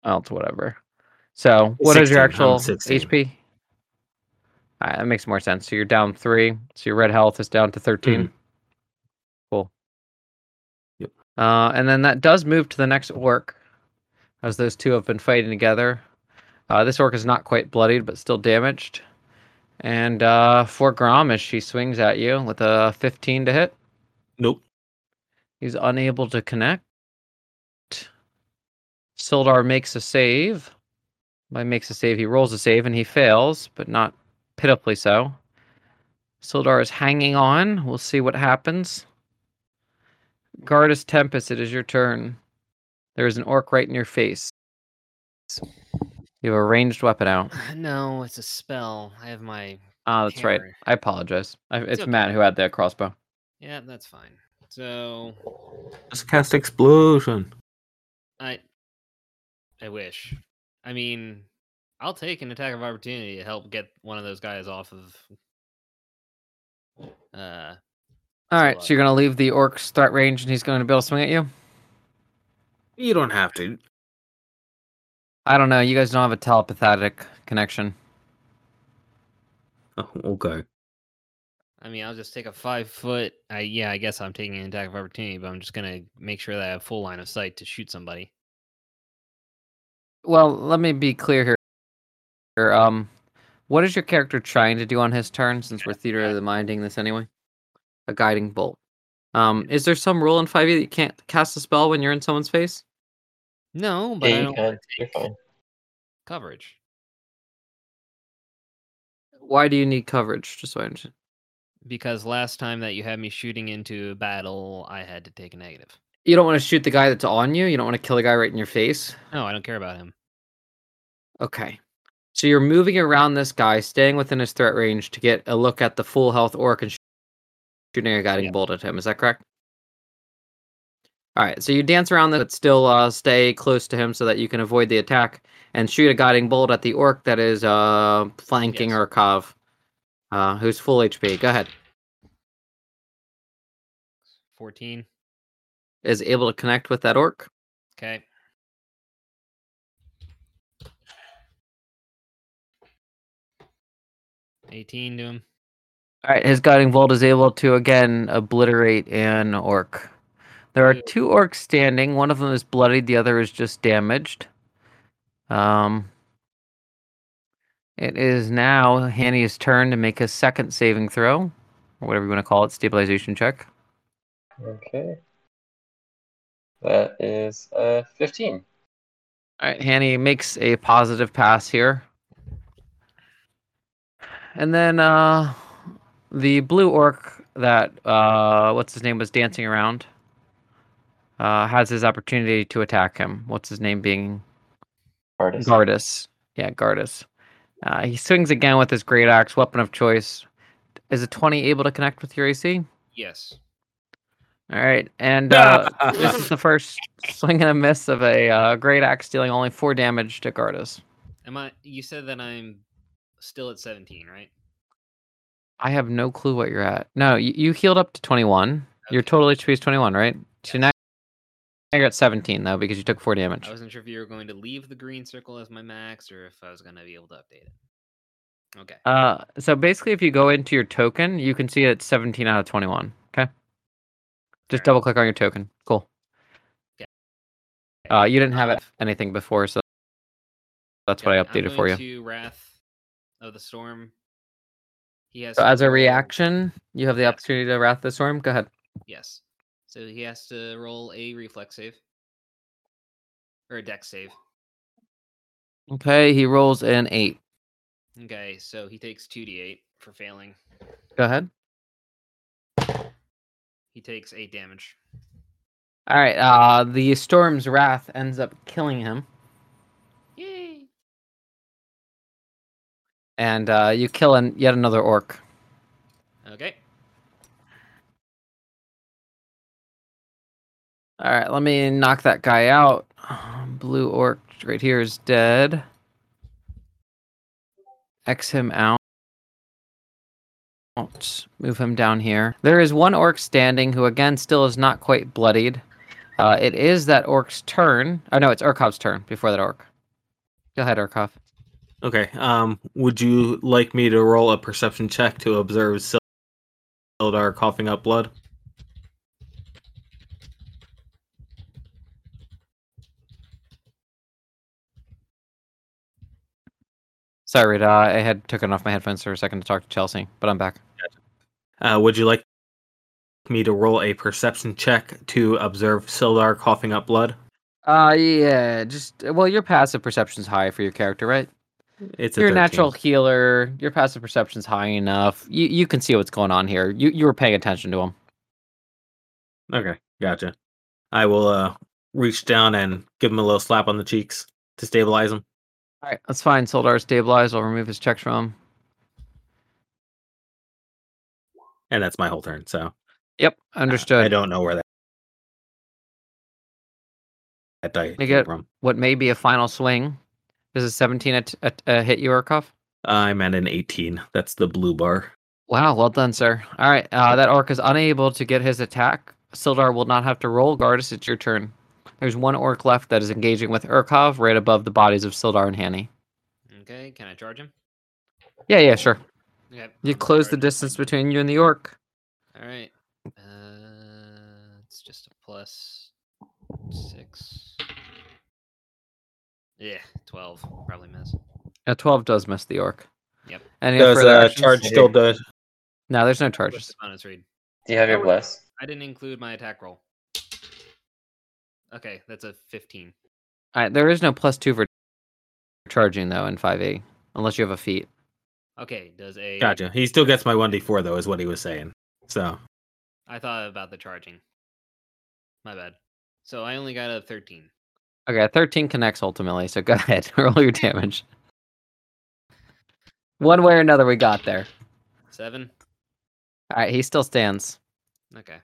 Oh, it's whatever. So what is your 16, actual HP? All right, that makes more sense. So you're down three. So your red health is down to 13 Cool. Yep. Uh, and then that does move to the next orc, as those two have been fighting together. Uh, this orc is not quite bloodied, but still damaged. And uh, for as she swings at you with a 15 to hit. Nope. He's unable to connect. Sildar makes a save. By makes a save, he rolls a save and he fails, but not pitifully so. Sildar is hanging on. We'll see what happens. Gardus Tempest, it is your turn. There is an orc right in your face. You have a ranged weapon out. No, it's a spell. I have my. Ah, that's right. I apologize. I, it's okay. Matt who had that crossbow. Yeah, that's fine. So Just cast explosion. I. I wish. I mean, I'll take an attack of opportunity to help get one of those guys off of. Uh, All right, So, so you're gonna leave the orc's threat range, and he's going to be able to swing at you. You don't have to. I don't know. You guys don't have a telepathic connection. Oh, okay. I mean, I'll just take a five foot. I yeah, I guess I'm taking an attack of opportunity, but I'm just gonna make sure that I have full line of sight to shoot somebody. Well, let me be clear here. Here, Um, what is your character trying to do on his turn? Since we're theater of the minding this anyway, a guiding bolt. Um, is there some rule in 5e that you can't cast a spell when you're in someone's face? No, but Yeah, I don't can. wanna You're take fine. coverage Why do you need coverage? Just so I understand. because last time that you had me shooting into a battle, I had to take a negative. You don't want to shoot the guy that's on you. You don't want to kill the guy right in your face. No, I don't care about him. Okay. So you're moving around this guy, staying within his threat range to get a look at the full health orc and sh- shooting a guiding Yeah. bolt at him. Is that correct? All right. So you dance around that, but still uh, stay close to him so that you can avoid the attack and shoot a guiding bolt at the orc that is uh, flanking Yes. Urkov, uh, who's full HP. Go ahead. Fourteen. Is able to connect with that orc. Okay. Eighteen to him. All right, his guiding bolt is able to again obliterate an orc. There are two orcs standing. One of them is bloodied. The other is just damaged. Um, it is now Hanny's turn to make a second saving throw, or whatever you want to call it, stabilization check. Okay. That is uh 15. All right, Hanny makes a positive pass here, and then uh, the blue orc that uh, what's his name was dancing around uh, has his opportunity to attack him. What's his name being Artist. Gardus. Yeah, Gardus. Uh, he swings again with his great axe, weapon of choice. Is a 20 able to connect with your AC? Yes. All right. And uh, this is the first swing and a miss of a uh, great axe, dealing only four damage to Gardus. Am I? You said that I'm still at seventeen, right? I have no clue what you're at. No, you, you healed up to 21. Your total HP is 21, right? So now you're at 17, though, because you took four damage. I wasn't sure if you were going to leave the green circle as my max or if I was going to be able to update it. Okay. Uh, so basically, if you go into your token, you can see it's 17 out of 21. Okay. Just Fair double click on your token. Cool. Uh, you didn't have it Uh, anything before, so that's what I Okay, updated for you. To Wrath of the Storm. He has So as a reaction, you have the opportunity to Wrath the Storm. Go ahead. Yes. So he has to roll a reflex save. or a dex save. Okay, he rolls an eight. Okay, so he takes 2d8 for failing. Go ahead. He takes 8 damage. All right. Uh, the storm's wrath ends up killing him, and uh, you kill an, yet another orc. Okay. All right, let me knock that guy out. Blue orc right here is dead. X him out. Move him down here. There is one orc standing who, again, still is not quite bloodied. Uh, it is that orc's turn. Oh, no, it's Urkov's turn before that orc. Go ahead, Urkov. Okay. Um, would you like me to roll a perception check to observe Sil- Sildar coughing up blood? Sorry, Rita. I had taken off my headphones for a second to talk to Chelsea, but I'm back. Uh, would you like me to roll a perception check to observe Sildar coughing up blood? Uh, yeah, just well, your passive perception's high for your character, right? It's a You're a 13. natural healer. Your passive perception's high enough. You you can see what's going on here. You you were paying attention to him. Okay, gotcha. I will uh reach down and give him a little slap on the cheeks to stabilize him. All right, that's fine. Sildar stabilized. I'll remove his checks from him. And that's my whole turn. So Yep, understood. I don't know where that that die came get- from. What may be a final swing. Does a 17 at, at, uh, hit you, Urkov? I'm at an 18. That's the blue bar. Wow, well done, sir. All right, uh, that orc is unable to get his attack. Sildar will not have to roll. Gardus, it's your turn. There's one orc left that is engaging with Urkov right above the bodies of Sildar and Hanny. Okay, can I charge him? Yeah, yeah, sure. Okay. You I'm close the distance between you and the orc. All right. Uh, it's just a plus six. Yeah, twelve. Probably miss. A 12 does miss the orc. Yep. Any Does further uh, charge still does? No, there's no What's charges. bonus read? Do you have your bless? I didn't include my attack roll. Okay, that's a fifteen. All right, there is no plus two for charging though in 5e, unless you have a feat. Okay, does a Gotcha. He still gets my 1d4 though, is what he was saying. So I thought about the charging. My bad. So I only got a thirteen. Okay, 13 connects ultimately, so go ahead, roll your damage. One way or another, we got there. Seven. All right, he still stands. Okay.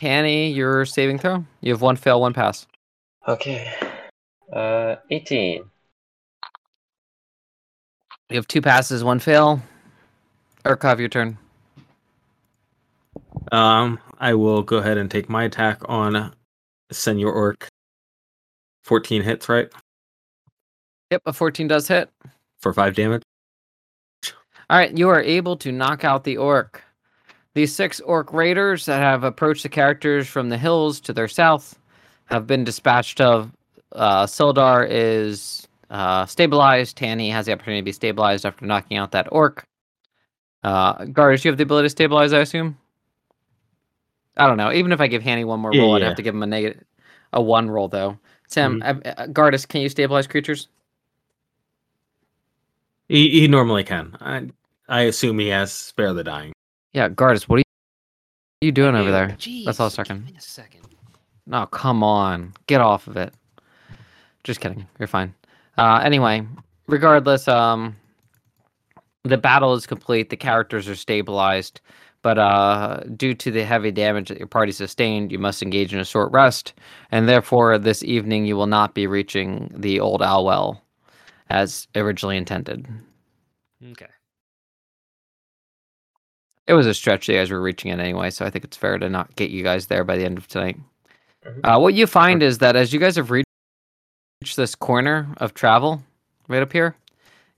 Hanny, your saving throw. You have one fail, one pass. Okay. Uh, 18. You have two passes, one fail. Urkov, your turn. um I will go ahead and take my attack on Senor Orc. 14 hits, right? Yep, a 14 does hit. For 5 damage. All right, you are able to knock out the orc. These six orc raiders that have approached the characters from the hills to their south have been dispatched of. Uh, Sildar is uh, stabilized. Hanny has the opportunity to be stabilized after knocking out that orc. Uh, you have the ability to stabilize, I assume? I don't know. Even if I give Hanny one more Yeah, roll, I'd have to give him a negative, a one roll though. Tim, uh, uh, Gardus, can you stabilize creatures? He, he normally can. I I assume he has spare the dying. Yeah, Gardus, what are you, what are you doing over there? Jeez, That's all give second. me a second. No, come on. Get off of it. Just kidding. You're fine. Uh, anyway, regardless, um, the battle is complete. The characters are stabilized. But uh, due to the heavy damage that your party sustained, you must engage in a short rest. And therefore, this evening, you will not be reaching the old Owl Well as originally intended. Okay. It was a stretch you guys were reaching it anyway, so I think it's fair to not get you guys there by the end of tonight. Mhm. Uh, what you find is that as you guys have reached this corner of travel, right up here,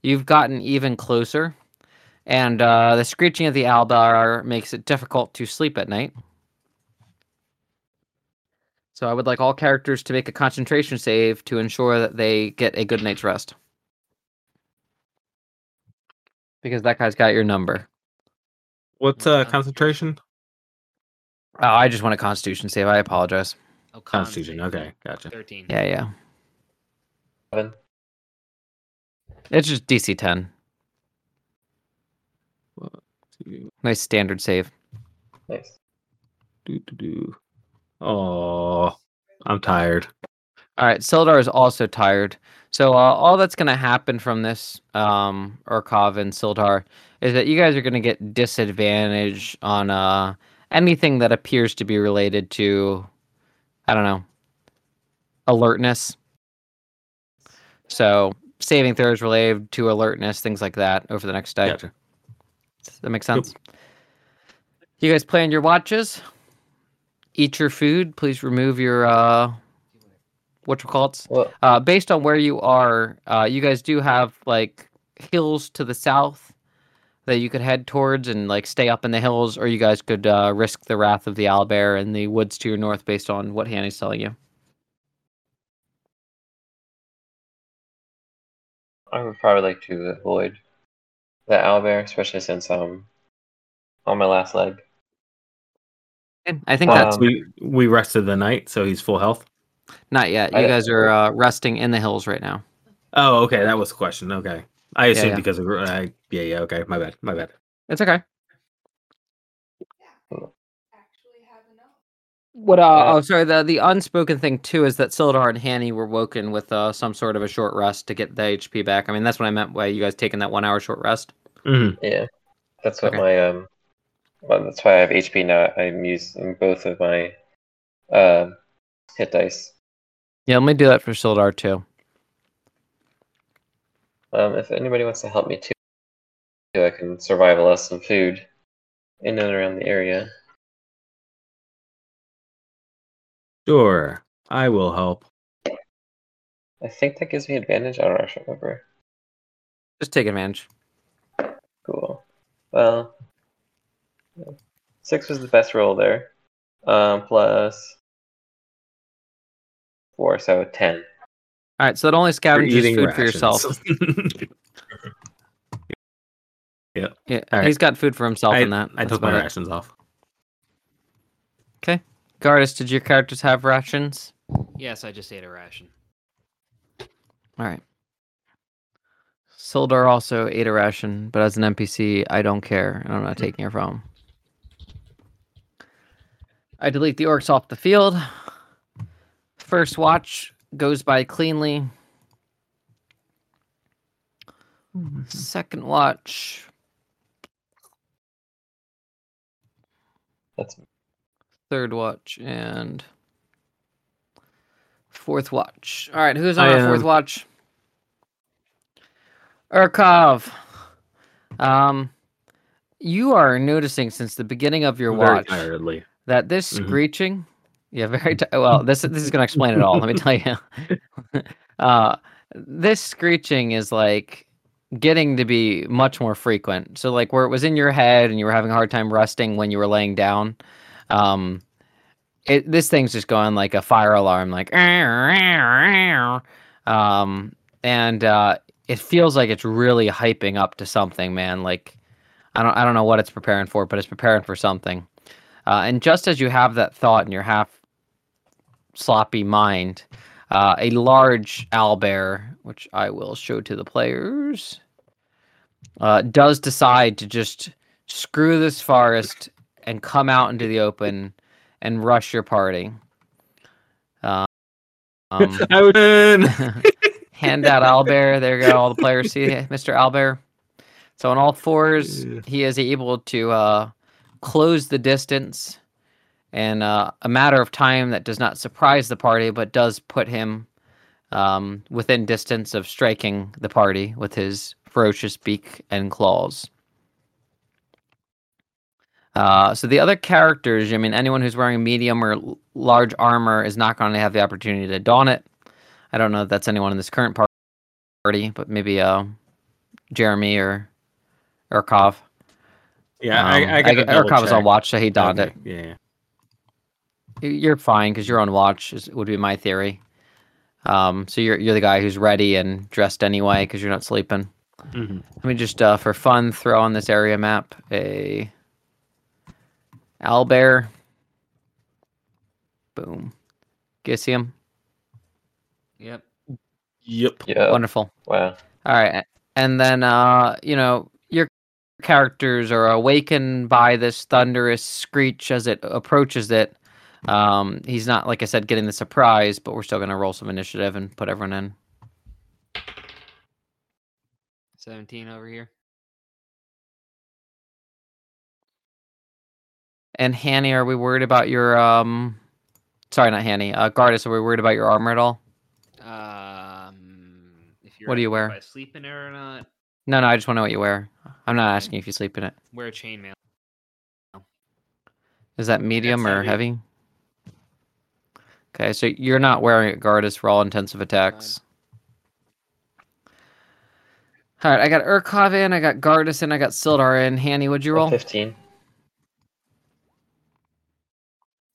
you've gotten even closer, and uh, the screeching of the owlbear makes it difficult to sleep at night. So I would like all characters to make a concentration save to ensure that they get a good night's rest. Because that guy's got your number. What's Well, uh uh, concentration? Oh, I just want a constitution save. I apologize. Oh, con Constitution. Okay, gotcha. Thirteen. Yeah, yeah. Seven. It's just DC 10. Do, Nice standard save. Nice. do, do, do. Oh, I'm tired. All right, Sildar is also tired. So uh, all that's going to happen from this, um, Urkov and Sildar, is that you guys are going to get disadvantage on uh, anything that appears to be related to, I don't know, alertness. So saving throws related to alertness, things like that over the next day. Gotcha. Does that make sense? You guys plan your watches. Eat your food. Please remove your uh, what you call it. Uh, based on where you are, uh, you guys do have like hills to the south that you could head towards and like stay up in the hills, or you guys could uh, risk the wrath of the owlbear in the woods to your north, based on what Hanny's telling you. I would probably like to avoid the owlbear, especially since I'm on my last leg. And I think that's Um, We we rested the night, so he's full health. not yet. You I- guys are uh, resting in the hills right now. Oh, okay, that was the question. Okay, I assumed yeah. because of uh, yeah, yeah. Okay, my bad, my bad. It's okay. Actually have enough. What? Uh, Uh, oh, sorry. The the unspoken thing too is that Sildar and Hanny were woken with uh, some sort of a short rest to get the HP back. I mean, that's what I meant by you guys taking that one hour short rest. Mhm. Yeah, that's what Okay. my um. Well, that's why I have HP now. I'm using both of my uh, hit dice. Yeah, let me do that for Sildar too. Um, if anybody wants to help me too, I can survival us some food in and around the area. Sure, I will help. I think that gives me advantage. I don't actually remember. Just take advantage. Cool. Well, six was the best roll there. Um, plus four, so ten. All right, so it only scavenges eating food for yourself. rations. Yeah, All right. he's got food for himself I, in that. I That's took my about it. rations off. Gardus, did your characters have rations? Yes, I just ate a ration. All right. Sildar also ate a ration, but as an NPC, I don't care. and I'm not taking it from him. I delete the orcs off the field. First watch goes by cleanly. Second watch, That's third watch, and fourth watch. All right, who's on I our fourth watch? Urkov. Um, you are noticing since the beginning of your Very watch tiredly. that this Mhm. screeching, yeah, very ti well. This this is gonna explain it all. Let me tell you. uh, this screeching is like getting to be much more frequent. So like where it was in your head and you were having a hard time resting when you were laying down, um, it this thing's just going like a fire alarm, like um, and uh, it feels like it's really hyping up to something, man. Like I don't I don't know what it's preparing for, but it's preparing for something. Uh, and just as you have that thought in your half sloppy mind, uh, a large owlbear, which I will show to the players, uh, does decide to just screw this forest and come out into the open and rush your party. Uh, um, I would. hand out Albert. There you go. All the players see Mr. Albert. So on all fours, he is able to uh, close the distance, and uh, a matter of time that does not surprise the party, but does put him um, within distance of striking the party with his ferocious beak and claws. Uh, so the other characters, I mean, anyone who's wearing medium or large armor is not going to have the opportunity to don it. I don't know if that's anyone in this current party, but maybe uh, Jeremy or Urkov. yeah, Um, I, I, double Urkov is on watch, so he donned Okay, it. Yeah. You're fine because you're on watch. Is, would be my theory. Um, so you're you're the guy who's ready and dressed anyway because you're not sleeping. Mhm. Let me just uh, for fun throw on this area map a owlbear. Boom. Do you see him? Yep. Yep. Yeah. Wonderful. Wow. All right. And then, uh, you know, your characters are awakened by this thunderous screech as it approaches it. Um, he's not, like I said, getting the surprise, but we're still going to roll some initiative and put everyone in. 17 over here. And Hanny, are we worried about your, um, sorry, not Hanny, uh, Gardus, are we worried about your armor at all? Um, if you're What do you wear? If I sleep in it or not? No, no, I just want to know what you wear. I'm not asking if you sleep in it. Wear a chainmail. Is that medium or heavy. heavy? Okay, so you're not wearing it, Gardus, for all intensive attacks. All right, I got Urkov in, I got Gardus in, I got Sildar in. Hanny, what'd you roll? 15.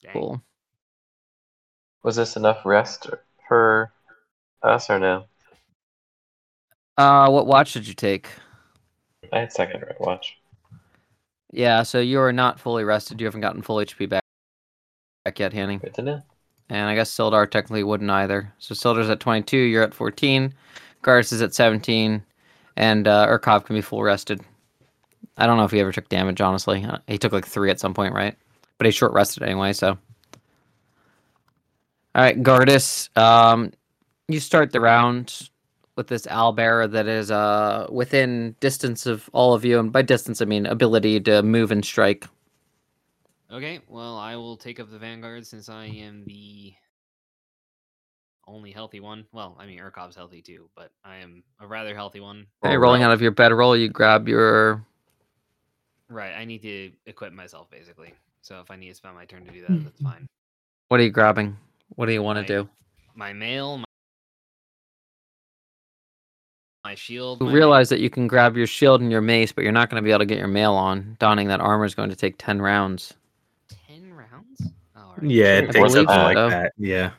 Dang. Cool. Was this enough rest for us or no? Uh, what watch did you take? I had second red watch. Yeah, so you are not fully rested. You haven't gotten full HP back, back yet, Hanning. Good to know. And I guess Sildar technically wouldn't either. So Sildar's at 22, you're at 14, Gardus is at 17, and uh, Urkov can be full rested. I don't know if he ever took damage, honestly. Uh, He took like three at some point, right? But he's short rested anyway, so. All right, Gardus, um, you start the round with this owlbear that is uh, within distance of all of you. And by distance, I mean ability to move and strike. Okay, well, I will take up the Vanguard since I am the only healthy one. Well, I mean, Urkov's healthy too, but I am a rather healthy one. Hey, rolling out of your bedroll, you grab your Right, I need to equip myself basically. So if I need to spend my turn to do that, that's mm-hmm. fine. What are you grabbing? What do you want to do? My mail, my, my shield. You my realize that you can grab your shield and your mace, but you're not going to be able to get your mail on. Donning that armor is going to take 10 rounds. ten rounds. Oh, all right. Yeah, it I takes believe something so. like that. Yeah.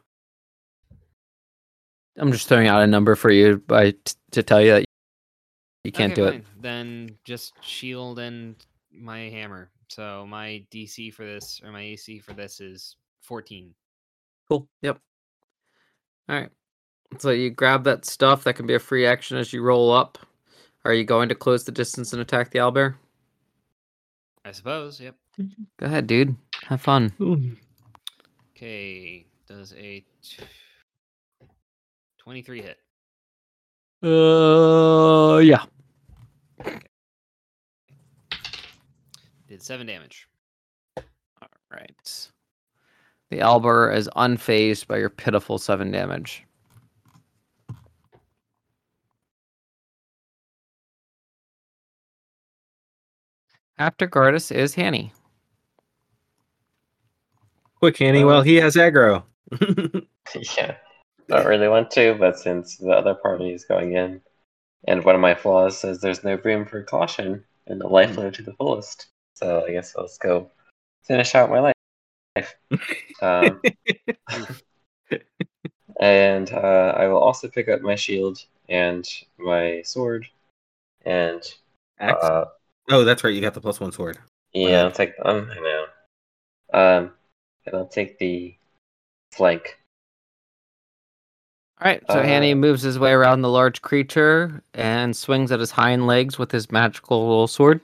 I'm just throwing out a number for you by t- to tell you that you can't Okay, do it. Then just shield and my hammer. So my DC for this or my AC for this is 14. Cool. Yep. All right. So you grab that stuff. That can be a free action as you roll up. Are you going to close the distance and attack the owlbear? I suppose. Yep. Go ahead, dude. Have fun. Okay. Does a t- 23 hit? Uh, yeah. Did seven damage. All right. The owlbear is unfazed by your pitiful seven damage. After Gardus is Hanny. Quick, Annie. Uh, Well, he has aggro. yeah. Don't really want to, but since the other party is going in, and one of my flaws says there's no room for caution in the life load to the fullest. So I guess let's go finish out my life. Um, and uh, I will also pick up my shield and my sword, and Axe? uh, oh, that's right. You got the plus one sword. yeah, I'll take them. I know. Um, and I'll take the flank. All right, so Uh, Hanny moves his way around the large creature and swings at his hind legs with his magical sword.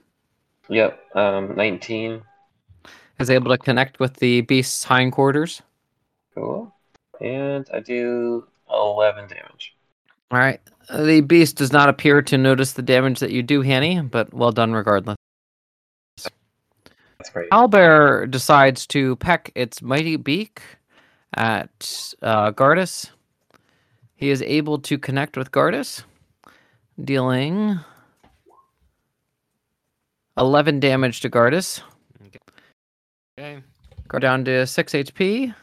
Yep, um, 19. Is able to connect with the beast's hindquarters. Cool. And I do 11 damage. All right, the beast does not appear to notice the damage that you do, Hanny, but well done regardless. That's great. Owlbear decides to peck its mighty beak at uh, Gardus. He is able to connect with Gardus, dealing 11 damage to Gardus. Okay. Go down to 6 HP.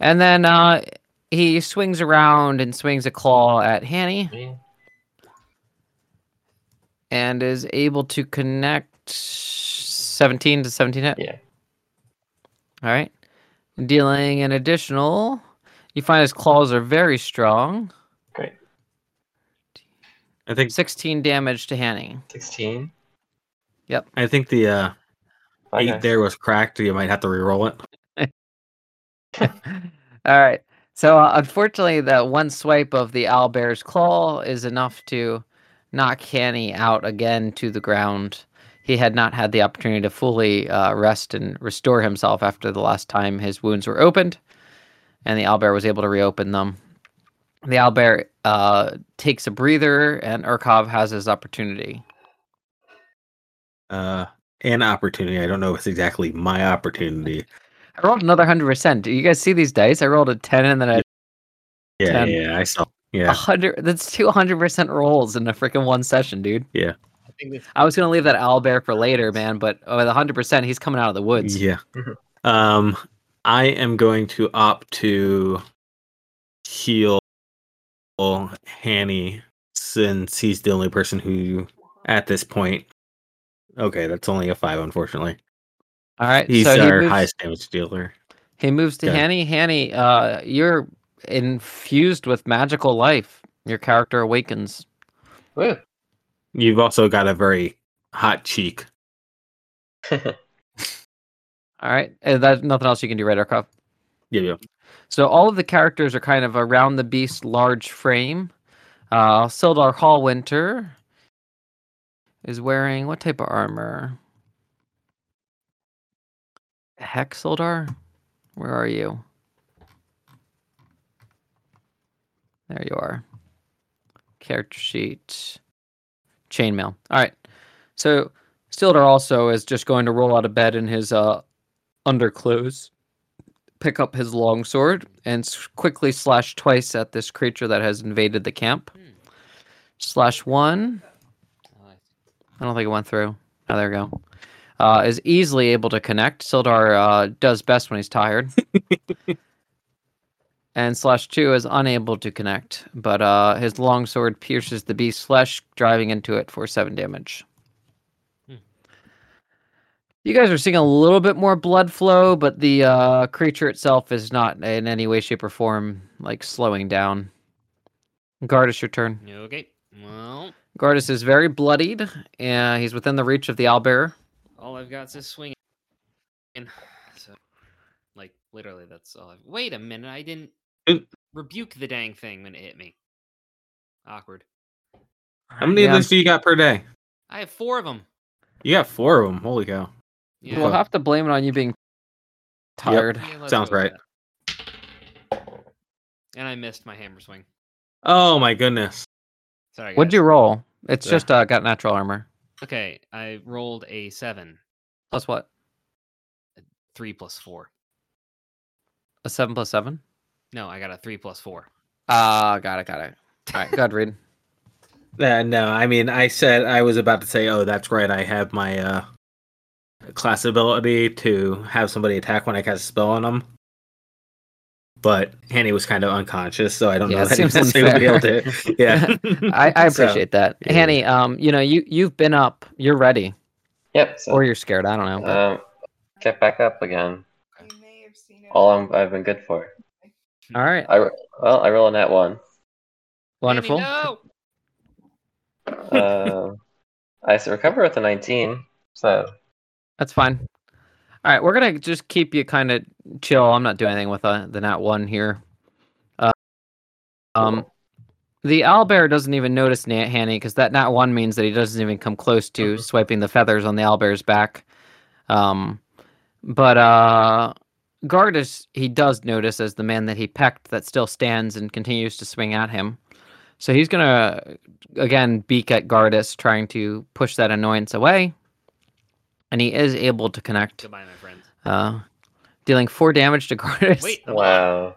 And then uh, he swings around and swings a claw at Hanny Yeah. and is able to connect 17 to 17 hit. Yeah. All right. Dealing an additional. You find his claws are very strong. Great. I think 16 damage to Hanny. 16. I think the uh, Bye, eight guys. there was cracked. You might have to re-roll it. All right. So uh, unfortunately, the one swipe of the owlbear's claw is enough to knock Hanny out again to the ground. He had not had the opportunity to fully uh, rest and restore himself after the last time his wounds were opened, and the owlbear was able to reopen them. The owlbear uh, takes a breather, and Urkov has his opportunity. Uh, an opportunity. I don't know if it's exactly my opportunity. I rolled another hundred percent. Do you guys see these dice? I rolled a ten and then a Yeah, Ten. yeah, I saw. Yeah, hundred. That's two hundred percent rolls in a freaking one session, dude. Yeah. I think I was gonna leave that owlbear for later, man, but with hundred percent, he's coming out of the woods. yeah. Mhm. Um, I am going to opt to heal Hanny since he's the only person who, at this point. Okay, that's only a five, unfortunately. All right, He's so he our moves, highest damage dealer. he moves to Okay. Hanny. Hanny, uh, you're infused with magical life. Your character awakens. Woo. You've also got a very hot cheek. All right, and that's nothing else you can do, right, Arkov? Yeah, yeah. So all of the characters are kind of around the beast large frame. Uh, Sildar Hallwinter is wearing what type of armor? Heck, Sildar, where are you? There you are. Character sheet, chainmail. All right. So Sildar also is just going to roll out of bed in his uh, underclothes pick up his longsword and quickly slash twice at this creature that has invaded the camp. Hmm. Slash one. I- I don't think it went through. Oh, there we go. Uh, is easily able to connect. Sildar uh, does best when he's tired. and slash two is unable to connect, but uh, his longsword pierces the beast's flesh, driving into it for seven damage. Hmm. You guys are seeing a little bit more blood flow, but the uh, creature itself is not in any way, shape, or form like slowing down. Guard, Gardas, your turn. okay. Well, Gardas is very bloodied, and he's within the reach of the owlbear. all I've got is swing. And so, like, literally, that's all. I've... Wait a minute, I didn't rebuke the dang thing when it hit me. Awkward. How many Yeah. of those do you got per day? I have four of them. You got four of them. Holy cow! Yeah. We'll have to blame it on you being tired. yeah, sounds right. And I missed my hammer swing. Oh my goodness! Sorry. What'd you roll? It's Yeah. just uh, got natural armor. Okay, I rolled a seven. Plus what? Three plus four. A seven plus seven? No, I got a three plus four. Ah, got it, got it. All right, go ahead, Reed. Uh, no, I mean, I said I was about to say, oh, that's right. I have my uh, class ability to have somebody attack when I cast a spell on them. But Hanny was kind of unconscious, so I don't Yeah, know it that he seems necessarily would be able to. Yeah, I, I So, appreciate that. yeah. Hanny, um, you know, you you've been up, you're ready. Yep. So, Or you're scared, I don't know. but- um, get back up again. You may have seen it. All I'm, I've been good for. All right. I well, I roll a net one. Wonderful. no! Uh, I s- recover with a 19. So That's fine. All right, we're gonna just keep you kind of chill. I'm not doing anything with uh, the nat one here. Uh, um, the owlbear doesn't even notice Nat Hanny because that nat one means that he doesn't even come close to Mhm. swiping the feathers on the owlbear's back. Um, but uh, Gardas he does notice as the man that he pecked that still stands and continues to swing at him. So he's gonna again beak at Gardas, trying to push that annoyance away. And he is able to connect, Goodbye, my friends. uh, dealing four damage to Gardas. Wait, hold on. wow.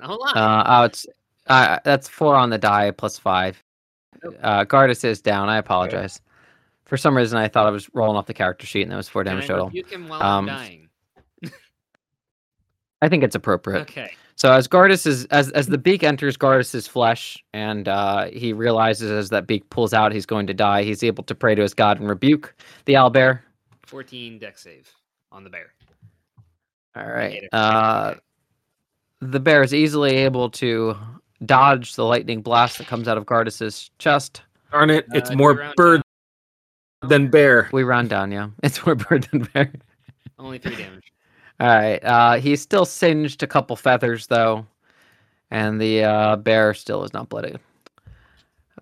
Hold on. Uh, oh, it's uh, that's four on the die plus five. Uh, Gardas is down. I apologize. For some reason, I thought I was rolling off the character sheet, and that was four damage total. You can while Um, I'm dying. I think it's appropriate. Okay. So as Gardas is as as the beak enters Gardas's flesh, and uh, he realizes as that beak pulls out, he's going to die. He's able to pray to his god and rebuke the owlbear. 14 deck save on the bear. All right. Uh, the bear is easily able to dodge the lightning blast that comes out of Gardas's chest. darn it! It's Uh, more bird down? than bear. We round down, yeah. It's more bird than bear. Only three damage. All right. Uh, he's still singed a couple feathers though. and the uh, bear still is not bloody.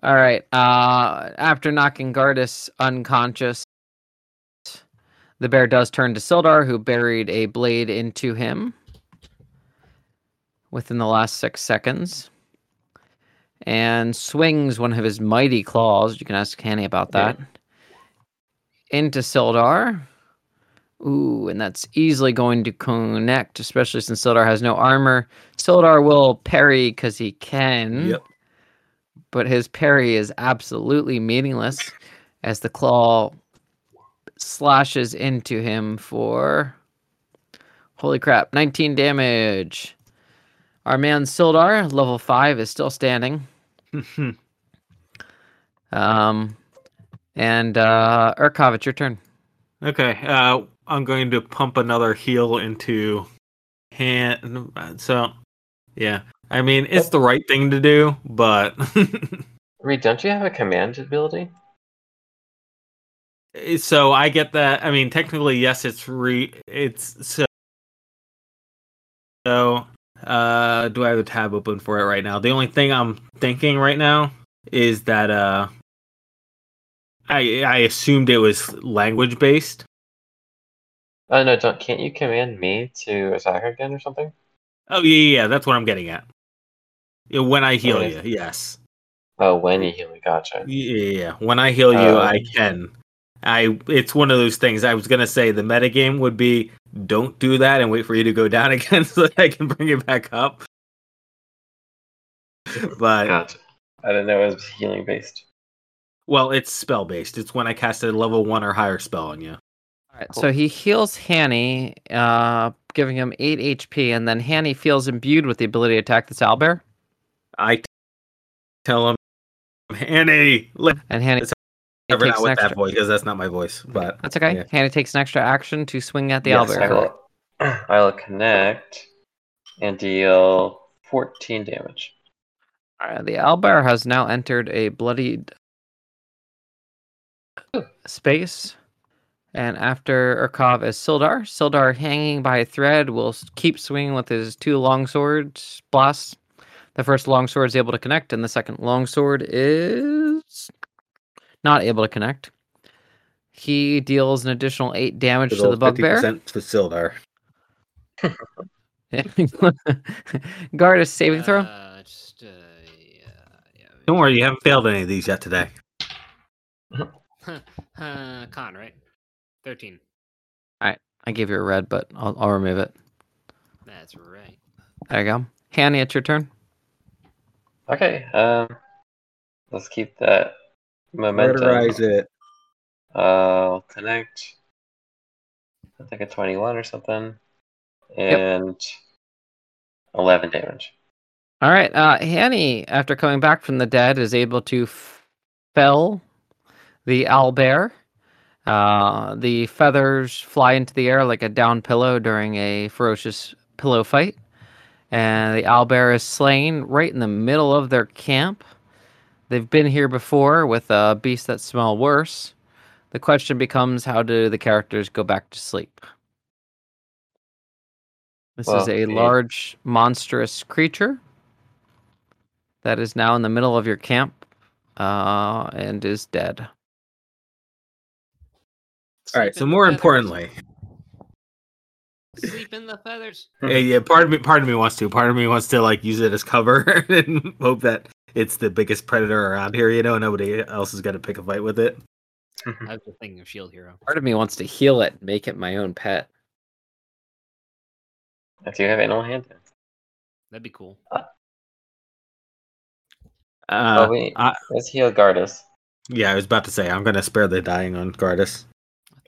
All right. Uh, after knocking Gardus unconscious, the bear does turn to Sildar, who buried a blade into him within the last six seconds, and swings one of his mighty claws. You can ask Hanny about Yeah. that. Into Sildar. Ooh, and that's easily going to connect, especially since Sildar has no armor. Sildar will parry because he can Yep. but his parry is absolutely meaningless as the claw slashes into him for holy crap 19 damage our man sildar level 5 is still standing um and uh urkov it's your turn okay. Uh, I'm going to pump another heal into hand. So, yeah. I mean, it's the right thing to do, but Reed, don't you have a command ability? So I get that. I mean, technically, yes, it's re. It's so. So, uh, do I have a tab open for it right now? The only thing I'm thinking right now is that uh, I I assumed it was language based. Oh no, don't can't you command me to attack again or something? Oh yeah, yeah, yeah, that's what I'm getting at. When I heal you, yes. Oh, when you heal me, gotcha. Yeah, yeah, yeah. When I heal you, I Um, can. I it's one of those things. I was gonna say the metagame would be don't do that and wait for you to go down again so that I can bring it back up. But Gotcha. I didn't know it was healing based. well, it's spell based. It's when I cast a level one or higher spell on you. all right so he heals hanny uh giving him 8 hp and then hanny feels imbued with the ability to attack this owlbear I t- tell him, Annie, let and hanny It's it never not an with that voice because that's not my voice. But That's okay. yeah. Hannah takes an extra action to swing at the Yes, owlbear. I will, I will connect and deal 14 damage. Alright, the owlbear has now entered a bloodied space. And after Urkov is Sildar. Sildar, hanging by a thread, will keep swinging with his two longswords blasts. The first longsword is able to connect, and the second longsword is not able to connect. He deals an additional eight damage to the bugbear. percent to Sildar. Guard a saving throw. Uh, just, uh, yeah, yeah. Don't worry, you haven't failed any of these yet today. uh, con, right? 13. All right. I gave you a red, but I'll, I'll remove it. That's right. There you go. Hanny, it's your turn. Okay, um, let's keep that momentum. Murderize it. Uh, connect. I think a 21 or something. And 11 damage. All right. Uh, Hanny, after coming back from the dead, is able to f- fell the owlbear. Uh, the feathers fly into the air like a down pillow during a ferocious pillow fight. And the owlbear is slain right in the middle of their camp. They've been here before with uh, beasts that smell worse. The question becomes how do the characters go back to sleep? This is a the- large, monstrous creature that is now in the middle of your camp uh, and is dead. All right. So more feathers. importantly, sleep in the feathers. yeah, yeah. Part of me, part of me wants to. Part of me wants to like use it as cover and hope that it's the biggest predator around here. You know, nobody else is gonna pick a fight with it. I was just thinking of Shield Hero. Part of me wants to heal it, make it my own pet. If you have animal handling. That'd be cool. Uh, oh, wait. I- Let's heal Gardus. yeah, I was about to say I'm gonna spare the dying on Gardus.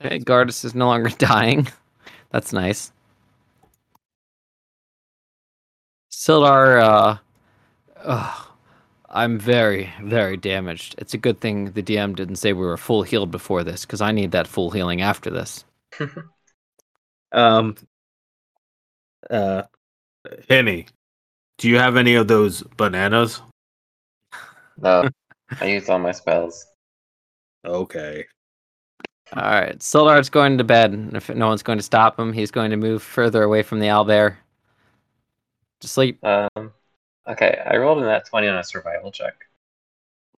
Okay, Gardus is no longer dying. That's nice. Sildar, uh, ugh, I'm very, very damaged. It's a good thing the DM didn't say we were full healed before this, because I need that full healing after this. Um, uh, Henny, do you have any of those bananas? No, I used all my spells. Okay. All right, Sildar's going to bed. If no one's going to stop him, he's going to move further away from the owlbear. To sleep. Um, Okay, I rolled in that twenty on a survival check.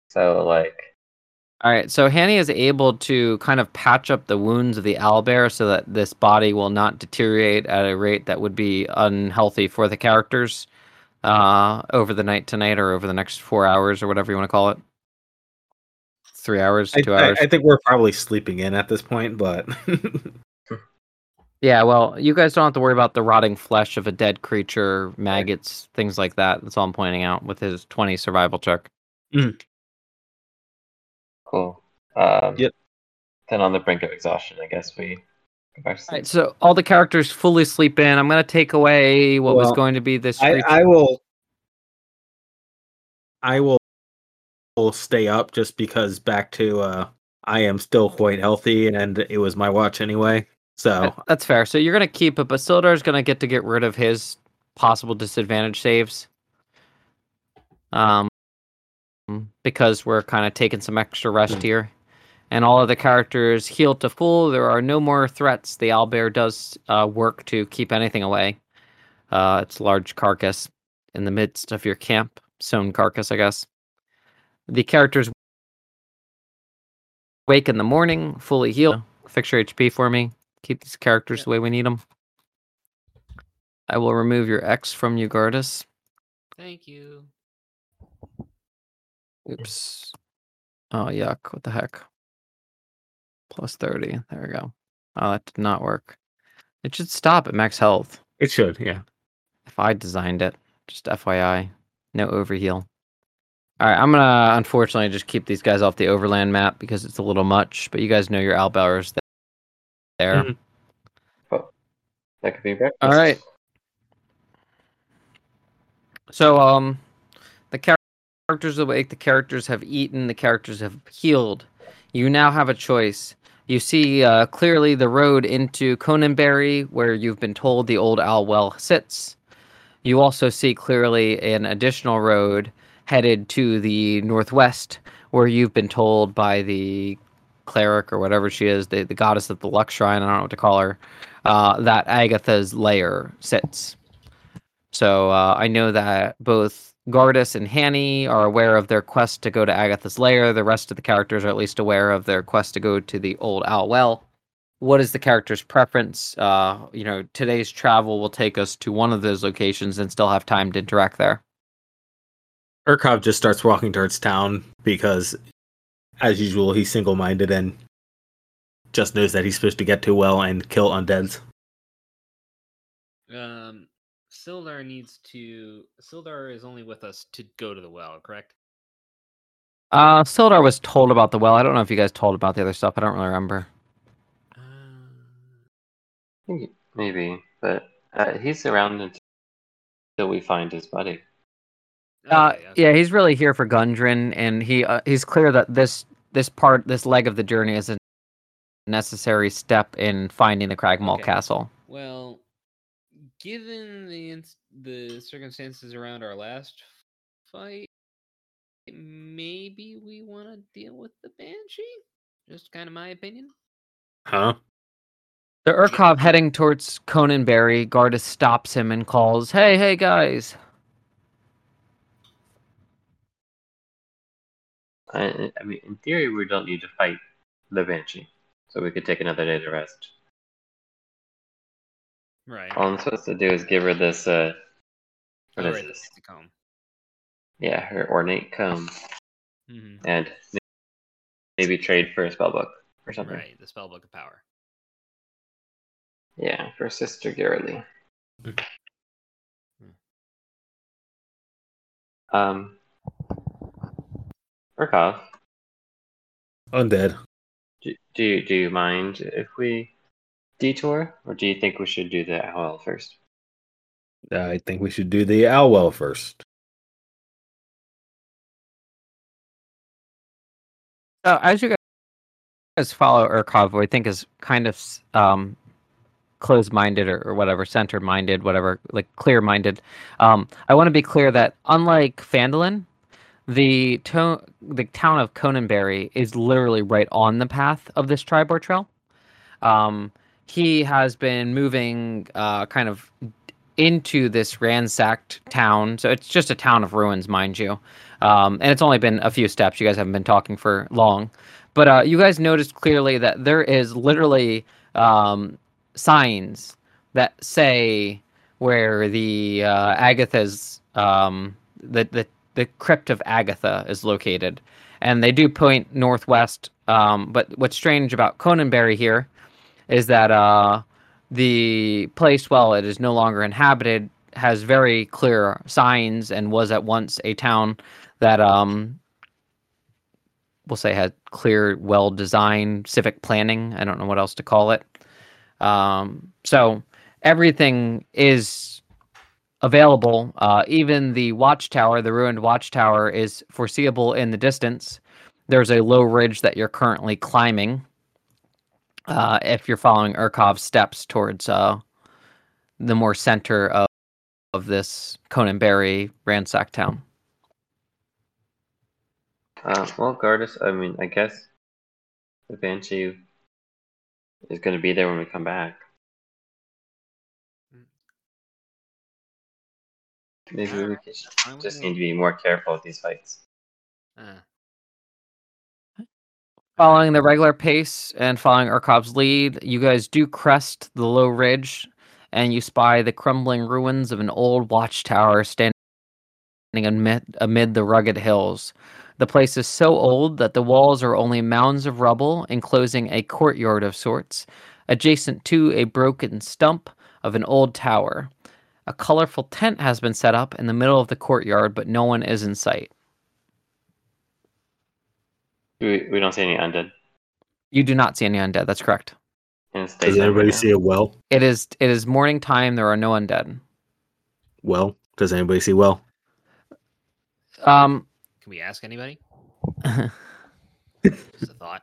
So like, All right, so Hanny is able to kind of patch up the wounds of the owlbear so that this body will not deteriorate at a rate that would be unhealthy for the characters uh, over the night tonight or over the next four hours or whatever you want to call it. Three hours, two I, hours. I think we're probably sleeping in at this point, but Yeah, well, you guys don't have to worry about the rotting flesh of a dead creature, maggots, things like that. That's all I'm pointing out with his 20 survival check. cool. Um, Yep. Then on the brink of exhaustion, I guess we go back to sleep. right, so all the characters fully sleep in. I'm going to take away what was going to be this. I, I will. I will, will stay up just because back to uh, I am still quite healthy and it was my watch anyway. So That's fair. So you're going to keep it, but Sildar's going to get to get rid of his possible disadvantage saves. Um, because we're kind of taking some extra rest Mm. here. And all of the characters heal to full. There are no more threats. The owlbear does uh, work to keep anything away. Uh, it's a large carcass in the midst of your camp. Sewn carcass, I guess. The characters wake in the morning, fully healed. Fix your HP for me. Keep these characters Yeah. the way we need them. I will remove your X from you, Gardus. Thank you. Oops. Oh, yuck. What the heck? Plus 30. There we go. Oh, that did not work. It should stop at max health it should, yeah. if I designed it. Just FYI. No overheal. All right, I'm going to unfortunately just keep these guys off the overland map because it's a little much, but you guys know your Owlbearers there. Mhm. That could be breakfast. All right. So, um, the characters awake. The characters have eaten. The characters have healed. You now have a choice. You see uh, clearly the road into Conyberry, where you've been told the old owl well sits. You also see clearly an additional road headed to the northwest, where you've been told by the cleric or whatever she is, the, the goddess of the Luck Shrine, I don't know what to call her, uh, that Agatha's lair sits. So uh, I know that both Gardus and Hanny are aware of their quest to go to Agatha's lair. The rest of the characters are at least aware of their quest to go to the old owl well. What is the character's preference? Uh, you know, today's travel will take us to one of those locations and still have time to interact there. Urkov just starts walking towards town because, as usual, he's single minded and just knows that he's supposed to get to well and kill undeads. Um, Sildar needs to. Sildar is only with us to go to the well, correct? Uh, Sildar was told about the well. I don't know if you guys told about the other stuff. I don't really remember. Uh, Maybe- Maybe, but uh, he's around until we find his buddy. Uh, okay, okay. yeah, he's really here for Gundren, and he uh, he's clear that this this part, this leg of the journey, is a necessary step in finding the Cragmaw Okay. Castle. Well, given the ins- the circumstances around our last fight, maybe we want to deal with the banshee. Just kind of my opinion. Huh? The Urkov heading towards Conyberry, Gardus stops him and calls, "Hey, hey, guys!" I, I mean, in theory, we don't need to fight the banshee, so we could take another day to rest. Right. All I'm supposed to do is give her this. Uh, what Oh, is right, this? comb. Yeah, her ornate comb, mm-hmm. and maybe trade for a spellbook or something. Right, the spellbook of power. Yeah, for Sister Girly. Um, Urkov, Undead. do, do you do you mind if we detour, or do you think we should do the owl first? I think we should do the Owl Well first. So as you guys follow Urkov, who I think is kind of s- um, closed-minded or, or whatever, center-minded, whatever, like clear-minded. Um, I want to be clear that unlike Phandalin, the to- the town of Conyberry is literally right on the path of this Triboar Trail. Um, he has been moving uh, kind of into this ransacked town. So it's just a town of ruins, mind you. Um, and it's only been a few steps. You guys haven't been talking for long. But uh, you guys noticed clearly that there is literally um, signs that say where the uh, Agatha's um, the, the the crypt of Agatha is located, and they do point northwest. Um, but what's strange about Conyberry here is that uh, the place, while it is no longer inhabited, has very clear signs and was at once a town that um, we'll say had clear, well designed civic planning. I don't know what else to call it. Um, so everything is available. Uh, even the watchtower, the ruined watchtower, is foreseeable in the distance. There's a low ridge that you're currently climbing. Uh, if you're following Urkov's steps towards uh, the more center of, of this Conyberry ransacked town. Uh, well, Gardas, I mean, I guess the Banshee is going to be there when we come back. Maybe we could I would just know. need to be more careful with these fights. Uh, Following the regular pace and following Urkov's lead, you guys do crest the low ridge and you spy the crumbling ruins of an old watchtower standing amid, amid the rugged hills. The place is so old that the walls are only mounds of rubble enclosing a courtyard of sorts, adjacent to a broken stump of an old tower. A colorful tent has been set up in the middle of the courtyard, but no one is in sight. We, we don't see any undead. You do not see any undead. That's correct. Does stays that way anybody now. see a well? It is it is morning time. There are no undead. Well, does anybody see well? Um, can we ask anybody? Just a thought.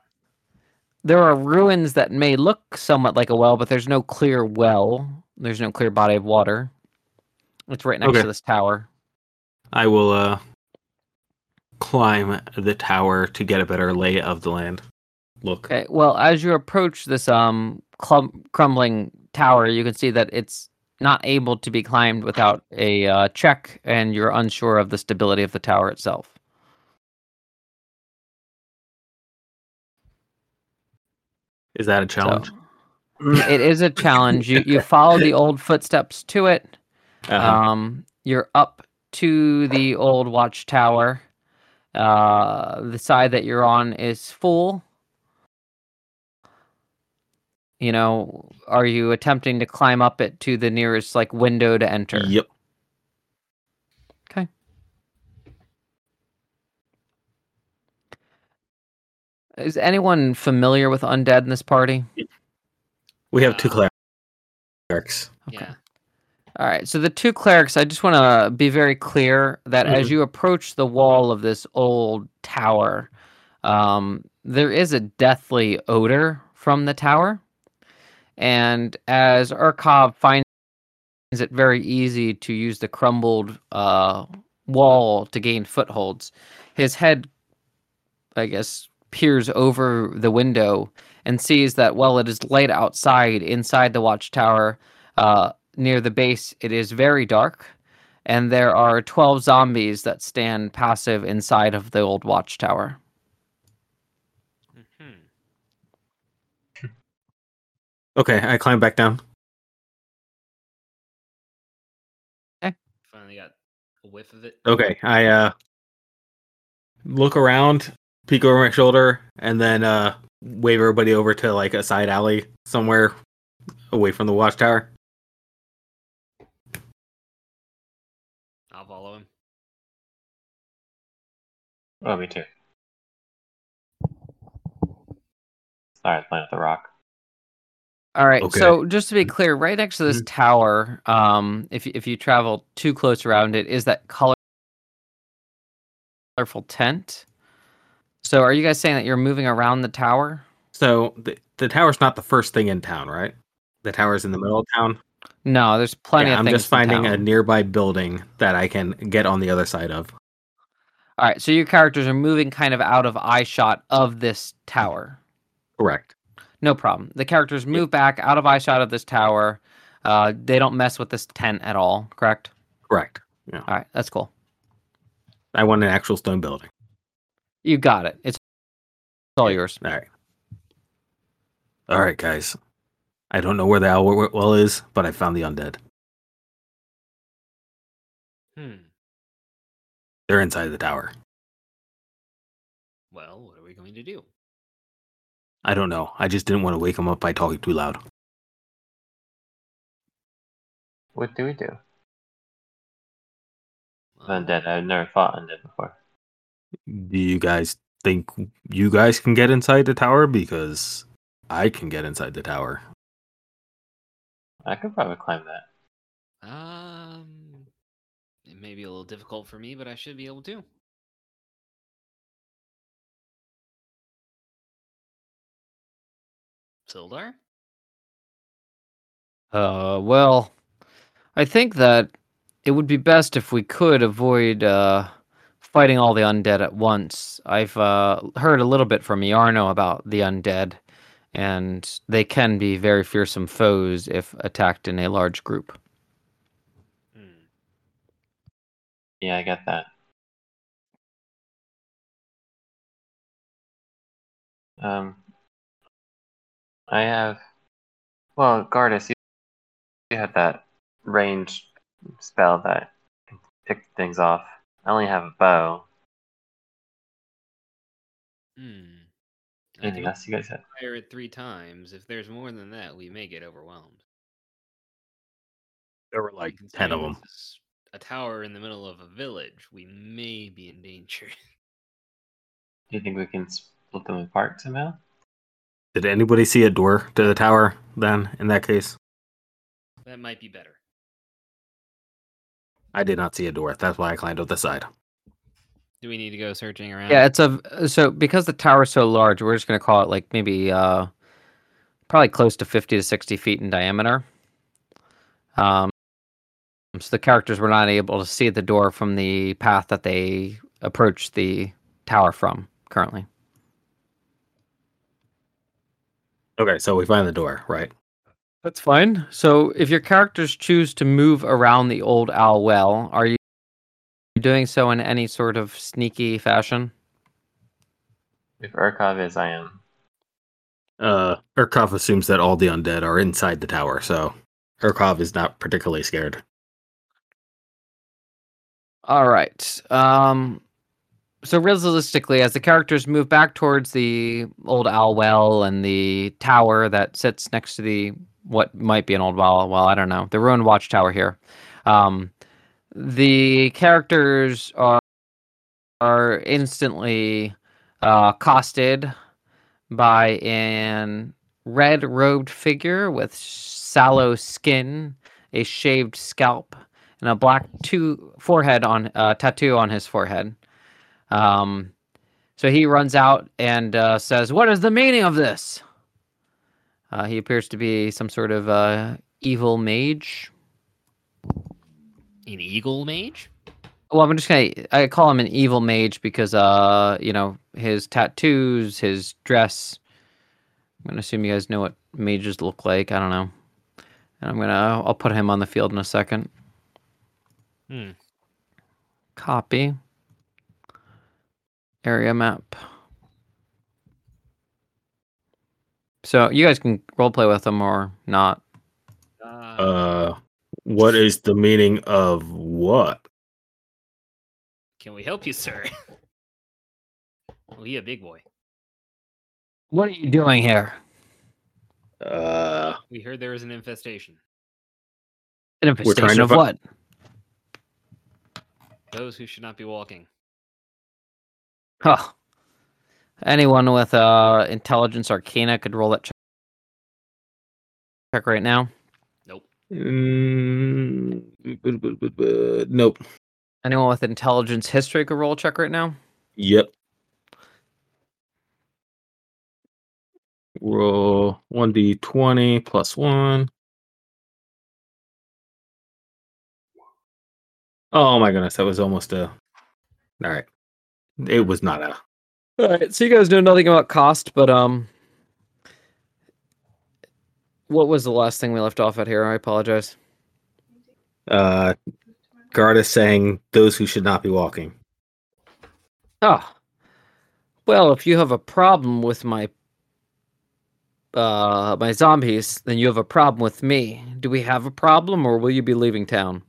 there are ruins that may look somewhat like a well, but there's no clear well. There's no clear body of water. It's right next Okay. to this tower. I will uh climb the tower to get a better lay of the land. Look. Okay. Well, as you approach this um clum- crumbling tower, you can see that it's not able to be climbed without a uh, check, and you're unsure of the stability of the tower itself. Is that a So, challenge? it is a challenge. You you follow the old footsteps to it. Uh-huh. Um, you're up to the old watchtower. Uh, the side that you're on is full. You know, are you attempting to climb up it to the nearest like window to enter? Yep. Okay. Is anyone familiar with undead in this party? We have two clerics. Okay. Yeah. All right. So the two clerics, I just want to be very clear that as Mhm. you approach the wall of this old tower, um, there is a deathly odor from the tower. And as Urkov finds it very easy to use the crumbled uh, wall to gain footholds, his head, I guess, peers over the window and sees that while it is light outside, inside the watchtower, uh, near the base, it is very dark, and there are 12 zombies that stand passive inside of the old watchtower. hmm Okay, I climb back down. Finally got a whiff of it. Okay, I uh look around, peek over my shoulder, and then uh wave everybody over to like a side alley somewhere away from the watchtower. Oh, me too. Alright, line up the rock. All right. Okay. So just to be clear, right next to this tower, um, if y- if you travel too close around it, is that color- colorful tent. So are you guys saying that you're moving around the tower? So the the tower's not the first thing in town, right? The tower's in the middle of town. No, there's plenty Yeah, of I'm things. just finding in a nearby building that I can get on the other side of. All right. So your characters are moving kind of out of eye shot of this tower. Correct. No problem. The characters move back out of eye shot of this tower. Uh, they don't mess with this tent at all, correct? Correct. Yeah. All right, that's cool. I want an actual stone building. You got it. It's all yours. All right. All right, guys. I don't know where the owl well is, but I found the undead. Hmm. They're inside the tower. Well, what are we going to do? I don't know. I just didn't want to wake them up by talking too loud. What do we do? Well, Undead. I've never fought undead before. Do you guys think you guys can get inside the tower? Because I can get inside the tower. I could probably climb that. Um, it may be a little difficult for me, but I should be able to. Sildar? Uh, well, I think that it would be best if we could avoid uh, fighting all the undead at once. I've uh, heard a little bit from Iarno about the undead, and they can be very fearsome foes if attacked in a large group. Hmm. Yeah, I got that. Um, I have. Well, Gardas, you, you had that range spell that can pick things off. I only have a bow. Hmm. I Anything can else you guys have? fire it three times. If there's more than that, we may get overwhelmed. There were like And ten of them. This is A tower in the middle of a village. We may be in danger. Do you think we can split them apart somehow? Did anybody see a door to the tower? Then, in that case, that might be better. I did not see a door. That's why I climbed up the side. Do we need to go searching around? Yeah, it's a so because the tower's so large, we're just gonna call it like maybe uh, probably close to fifty to sixty feet in diameter. Um, so the characters were not able to see the door from the path that they approached the tower from currently. Okay, so we find the door, right? That's fine. So if your characters choose to move around the old owl well, are you doing so in any sort of sneaky fashion? If Urkov is, I am. Uh, Urkov assumes that all the undead are inside the tower, so Urkov is not particularly scared. All right. Um, so realistically, as the characters move back towards the old owl well and the tower that sits next to the what might be an old well, well, I don't know, the ruined watchtower here. Um, the characters are are instantly uh, accosted by an red robed figure with sallow skin, a shaved scalp, and a black two forehead on uh, tattoo on his forehead. Um, so he runs out and uh, says, "What is the meaning of this?" Uh, he appears to be some sort of uh, evil mage. An eagle mage? Well, I'm just gonna I call him an evil mage because uh, you know, his tattoos, his dress. I'm gonna assume you guys know what mages look like. I don't know. And I'm gonna I'll put him on the field in a second. Hmm. Copy. Area map. So you guys can roleplay with them or not. Uh, Uh, what is the meaning of what? can we help you, sir? well, he a big boy. What are you doing here? Uh, We heard there was an infestation. An infestation of fi- what? Those who should not be walking. Huh. Anyone with uh intelligence arcana could roll that check, check right now. Nope. mm, nope. Anyone with intelligence history could roll a check right now. Yep. Roll one d twenty plus one. Oh my goodness, that was almost a. All right, it was not a. All right, so you guys know nothing about Kost, but um, what was the last thing we left off at here? I apologize. Uh, Guard is saying those who should not be walking. Oh. Well, if you have a problem with my uh my zombies, then you have a problem with me. Do we have a problem or will you be leaving town?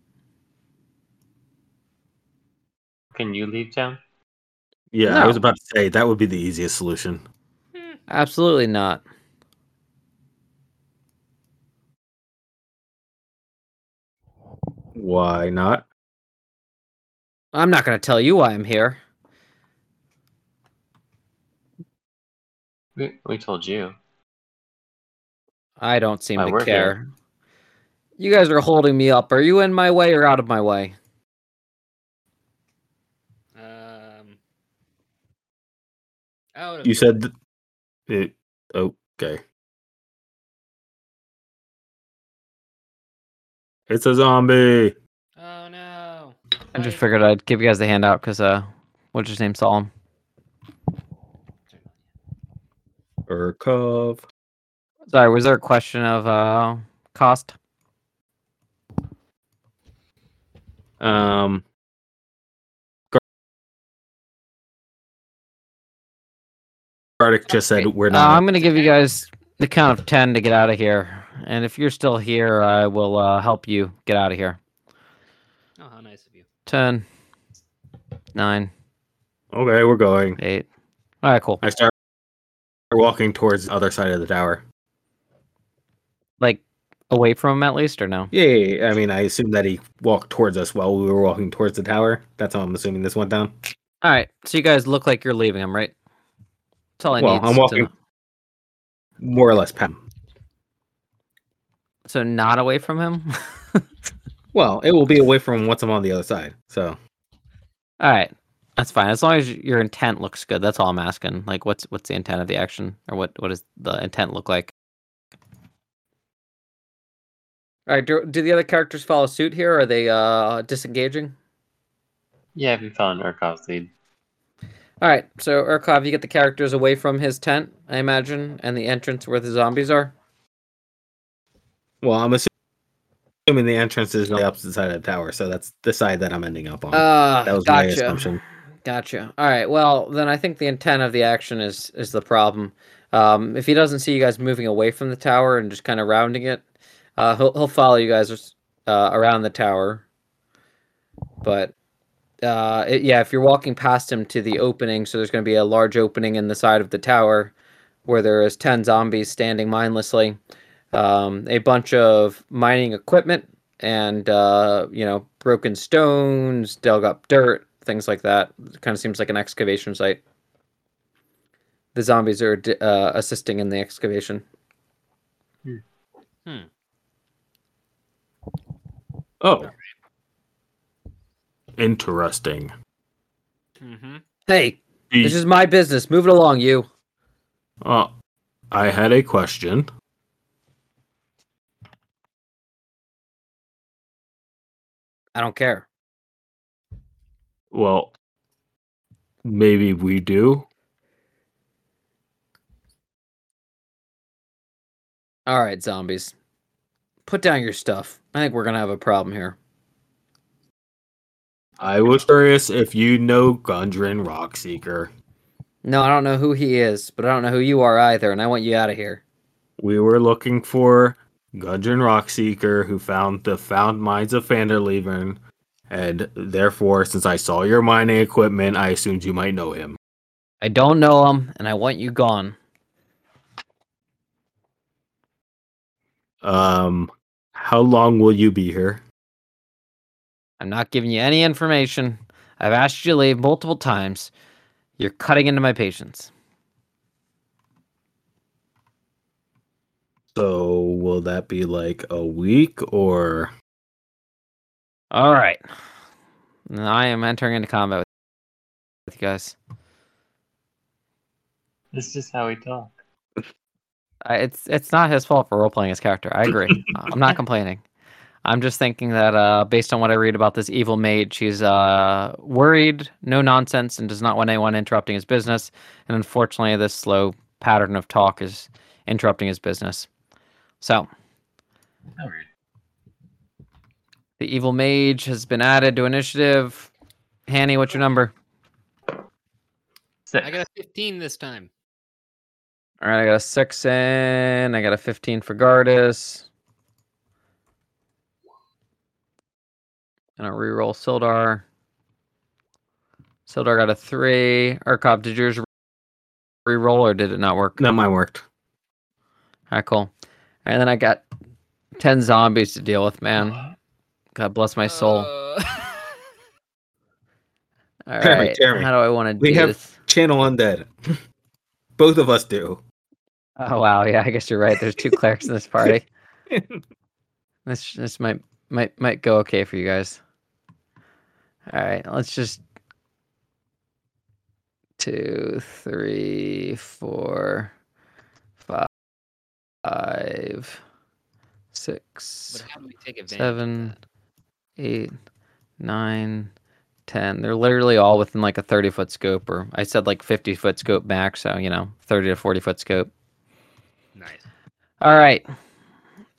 Can you leave town? Yeah, I was about to say that would be the easiest solution. Hmm. Absolutely not. Why not? I'm not going to tell you why I'm here. We, we told you. I don't seem Why to we're here. care. You guys are holding me up. Are you in my way or out of my way? Out You said th- it. Okay. It's a zombie. Oh no! I just figured I'd give you guys the handout because uh, what's his name saw him. Urkov. Sorry, was there a question of uh Kost? Um. Gardic just said we're uh, not. I'm gonna give you guys the count of ten to get out of here, and if you're still here, I will uh, help you get out of here. Oh, how nice of you. Ten, nine, okay, we're going. eight. All right, cool. I start walking towards the other side of the tower. Like away from him at least, or no? Yeah, yeah, yeah. I mean, I assume that he walked towards us while we were walking towards the tower. That's how I'm assuming this went down. All right. So you guys look like you're leaving him, right? That's all I Well, need. I'm to walking- More or less, Pat. So not away from him. Well, it will be away from him once I'm on the other side. So all right. That's fine. As long as your intent looks good. That's all I'm asking. Like, what's what's the intent of the action, or what what does the intent look like? All right. Do, do the other characters follow suit here? Or Are they uh disengaging? Yeah, if we found Urkov's lead. All right. So Urkov, you get the characters away from his tent, I imagine, and the entrance where the zombies are. Well, I'm assuming the entrance is on the opposite side of the tower, so that's the side that I'm ending up on. Uh, that was my gotcha. assumption. Gotcha. All right. Well, then I think the intent of the action is is the problem. Um, if he doesn't see you guys moving away from the tower and just kind of rounding it, uh, he'll he'll follow you guys uh, around the tower. But uh, it- yeah, if you're walking past him to the opening, so there's going to be a large opening in the side of the tower where there is ten zombies standing mindlessly, um, a bunch of mining equipment, and uh, you know broken stones, dug up dirt, things like that. It kind of seems like an excavation site. The zombies are uh, assisting in the excavation. Oh, interesting. Mm-hmm. Hey, The- this is my business. Move it along, you. uh, I had a question. I don't care. Well, maybe we do. All right, zombies. Put down your stuff. I think we're gonna have a problem here. I was curious if you know Gundren Rockseeker. No, I don't know who he is, but I don't know who you are either, and I want you out of here. We were looking for Gundren Rockseeker, who found the found mines of Vanderleven, and therefore, since I saw your mining equipment, I assumed you might know him. I don't know him, and I want you gone. Um, how long will you be here? I'm not giving you any information. I've asked you to leave multiple times. You're cutting into my patience. So, will that be like a week or? All right. I am entering into combat with you guys. This is how we talk. I, it's it's not his fault for role playing his character. I agree. I'm not complaining. I'm just thinking that uh, based on what I read about this evil maid, she's uh, worried, no nonsense, and does not want anyone interrupting his business. And unfortunately, this slow pattern of talk is interrupting his business. So the evil mage has been added to initiative. Hanny, what's your number? Six. I got a 15 this time. All right, I got a six in. I got a 15 for Gardus. Gonna reroll Sildar. Sildar got a three. Urkov, did yours reroll or did it not work? No, mine worked. All right, cool. And then I got 10 zombies to deal with, man. God bless my soul. Uh, All Jeremy, right. Jeremy, How do I want to do that? we do have- this? Channel undead. Both of us do. Oh wow, yeah, I guess you're right. There's two clerics in this party. This this might might might go okay for you guys. All right, let's just two, three, four, five, six, but how do we take advantage? seven, eight, nine, ten. They're literally all within like a thirty foot scope, or I said like fifty foot scope back, So you know, thirty to forty foot scope. Nice. All right.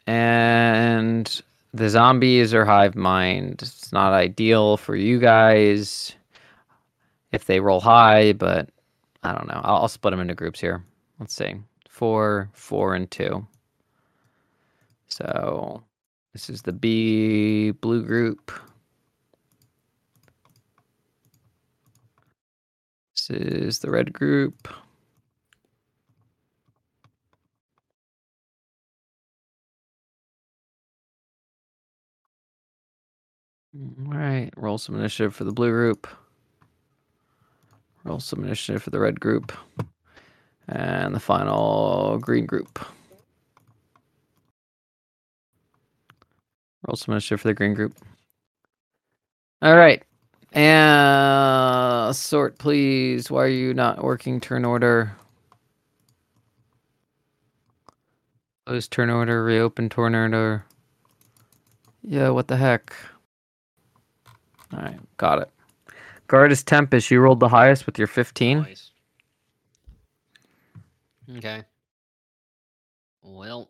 And the zombies are hive mind. It's not ideal for you guys if they roll high, but I don't know. I'll, I'll split them into groups here. Let's see. Four, four, and two. So this is the B blue group. This is the red group. All right, roll some initiative for the blue group. Roll some initiative for the red group. And the final green group. Roll some initiative for the green group. All right. And sort, please. Why are you not working turn order? Close turn order, reopen turn order. Yeah, what the heck? All right, got it. Guardus Tempest, you rolled the highest with your 15. Nice. Okay. Well.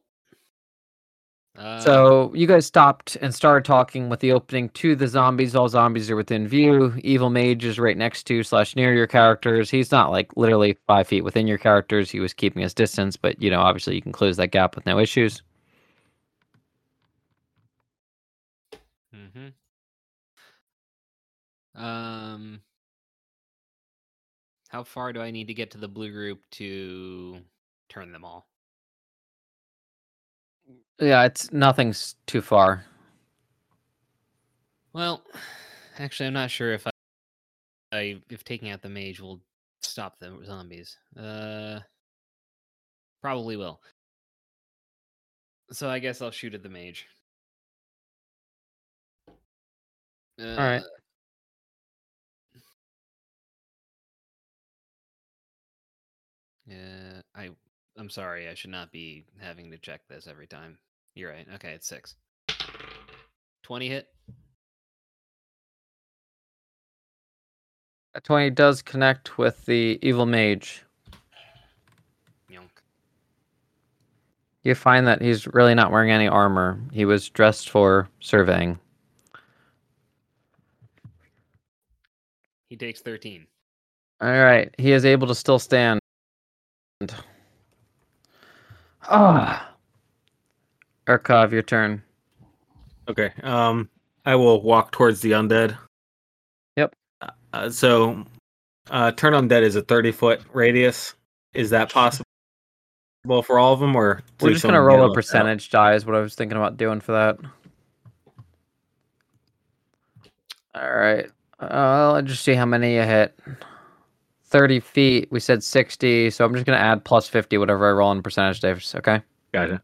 Uh, So you guys stopped and started talking with the opening to the zombies. All zombies are within view. Evil Mage is right next to slash near your characters. He's not like literally five feet within your characters. He was keeping his distance, but you know, obviously you can close that gap with no issues. Mm-hmm. Um, how far do I need to get to the blue group to turn them all? Yeah, it's nothing's too far. Well, actually, I'm not sure if I, I if taking out the mage will stop the zombies. Uh, probably will. So I guess I'll shoot at the mage. Uh, right. Yeah, I I'm sorry. I should not be having to check this every time. You're right. Okay, it's six. Twenty hit. That 20 does connect with the Evil Mage. Yonk. You find that he's really not wearing any armor. He was dressed for surveying. He takes thirteen. All right, he is able to still stand. Ah, Urkov, your turn. Okay. Um, I will walk towards the undead. Yep. Uh, so, uh, turn undead is a thirty foot radius. Is that possible Well for all of them, or We're just gonna roll a left out? percentage die. Is what I was thinking about doing for that. All right. Uh, let's just see how many you hit. 30 feet. We said 60, so I'm just going to add plus 50, whatever I roll in percentage days, okay? Gotcha.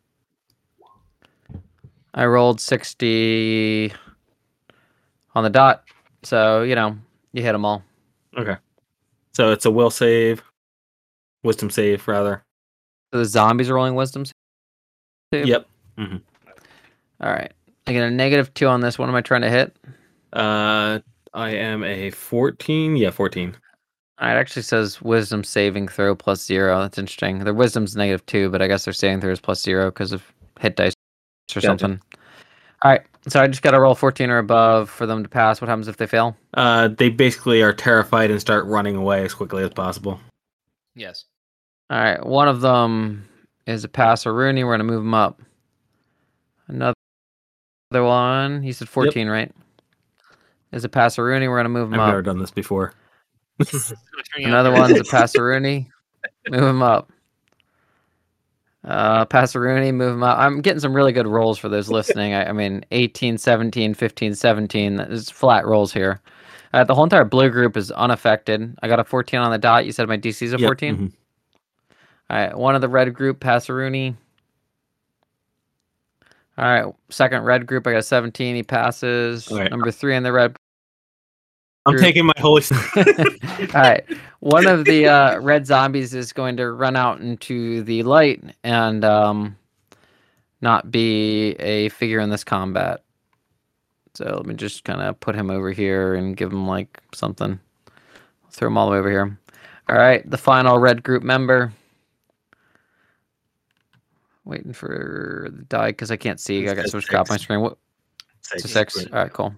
I rolled 60 on the dot, so, you know, you hit them all. Okay. So it's a will save, wisdom save, rather. So the zombies are rolling wisdom save? Yep. Mm-hmm. All right. I get a negative two on this. What am I trying to hit? Uh, I am a 14. Yeah, 14 it actually says wisdom saving throw plus zero. That's interesting. Their wisdom's negative two, but I guess their saving throw is plus zero because of hit dice or Gotcha. something. All right, so I just got to roll 14 or above for them to pass. What happens if they fail? Uh, they basically are terrified and start running away as quickly as possible. Yes. All right, one of them is a passer Rooney. We're gonna move him up. Another one. He said 14, right? Is a passer Rooney. We're gonna move him I've up. never done this before. Another one's a Passeruni. move him up. Uh, Passeruni, move him up. I'm getting some really good rolls for those listening. I, I mean, 18, 17, 15, 17. There's flat rolls here. Uh, the whole entire blue group is unaffected. I got a 14 on the dot. You said my DC's a Yep, 14? mhm. All right, one of the red group, Passeruni. All right, second red group, I got a 17. He passes. All right. Number three in the red I'm Group. taking my holy. All right. One of the uh, red zombies is going to run out into the light and um, not be a figure in this combat. So let me just kind of put him over here and give him like something. Throw him all the way over here. All right. The final red group member. Waiting for the die because I can't see. I got It's so much crap on my screen. What, it's a Six. six. All right, cool.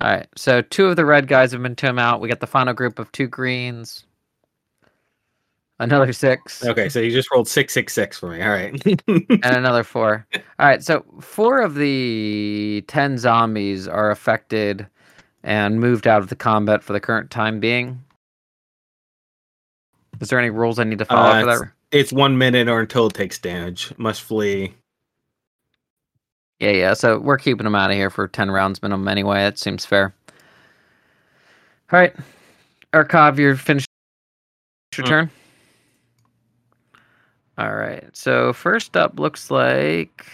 All right, so two of the red guys have been turned out. We got the final group of two greens. Another six Okay, so you just rolled six six six for me. All right. and another four. All right, so four of the ten zombies are affected and moved out of the combat for the current time being. Is there any rules I need to follow Uh, for it's- that? it's one minute or until it takes damage. Must flee. Yeah, yeah. So we're keeping them out of here for ten rounds minimum anyway. That seems fair. All right, Urkov, you're finished your Mm. turn. All right. So first up looks like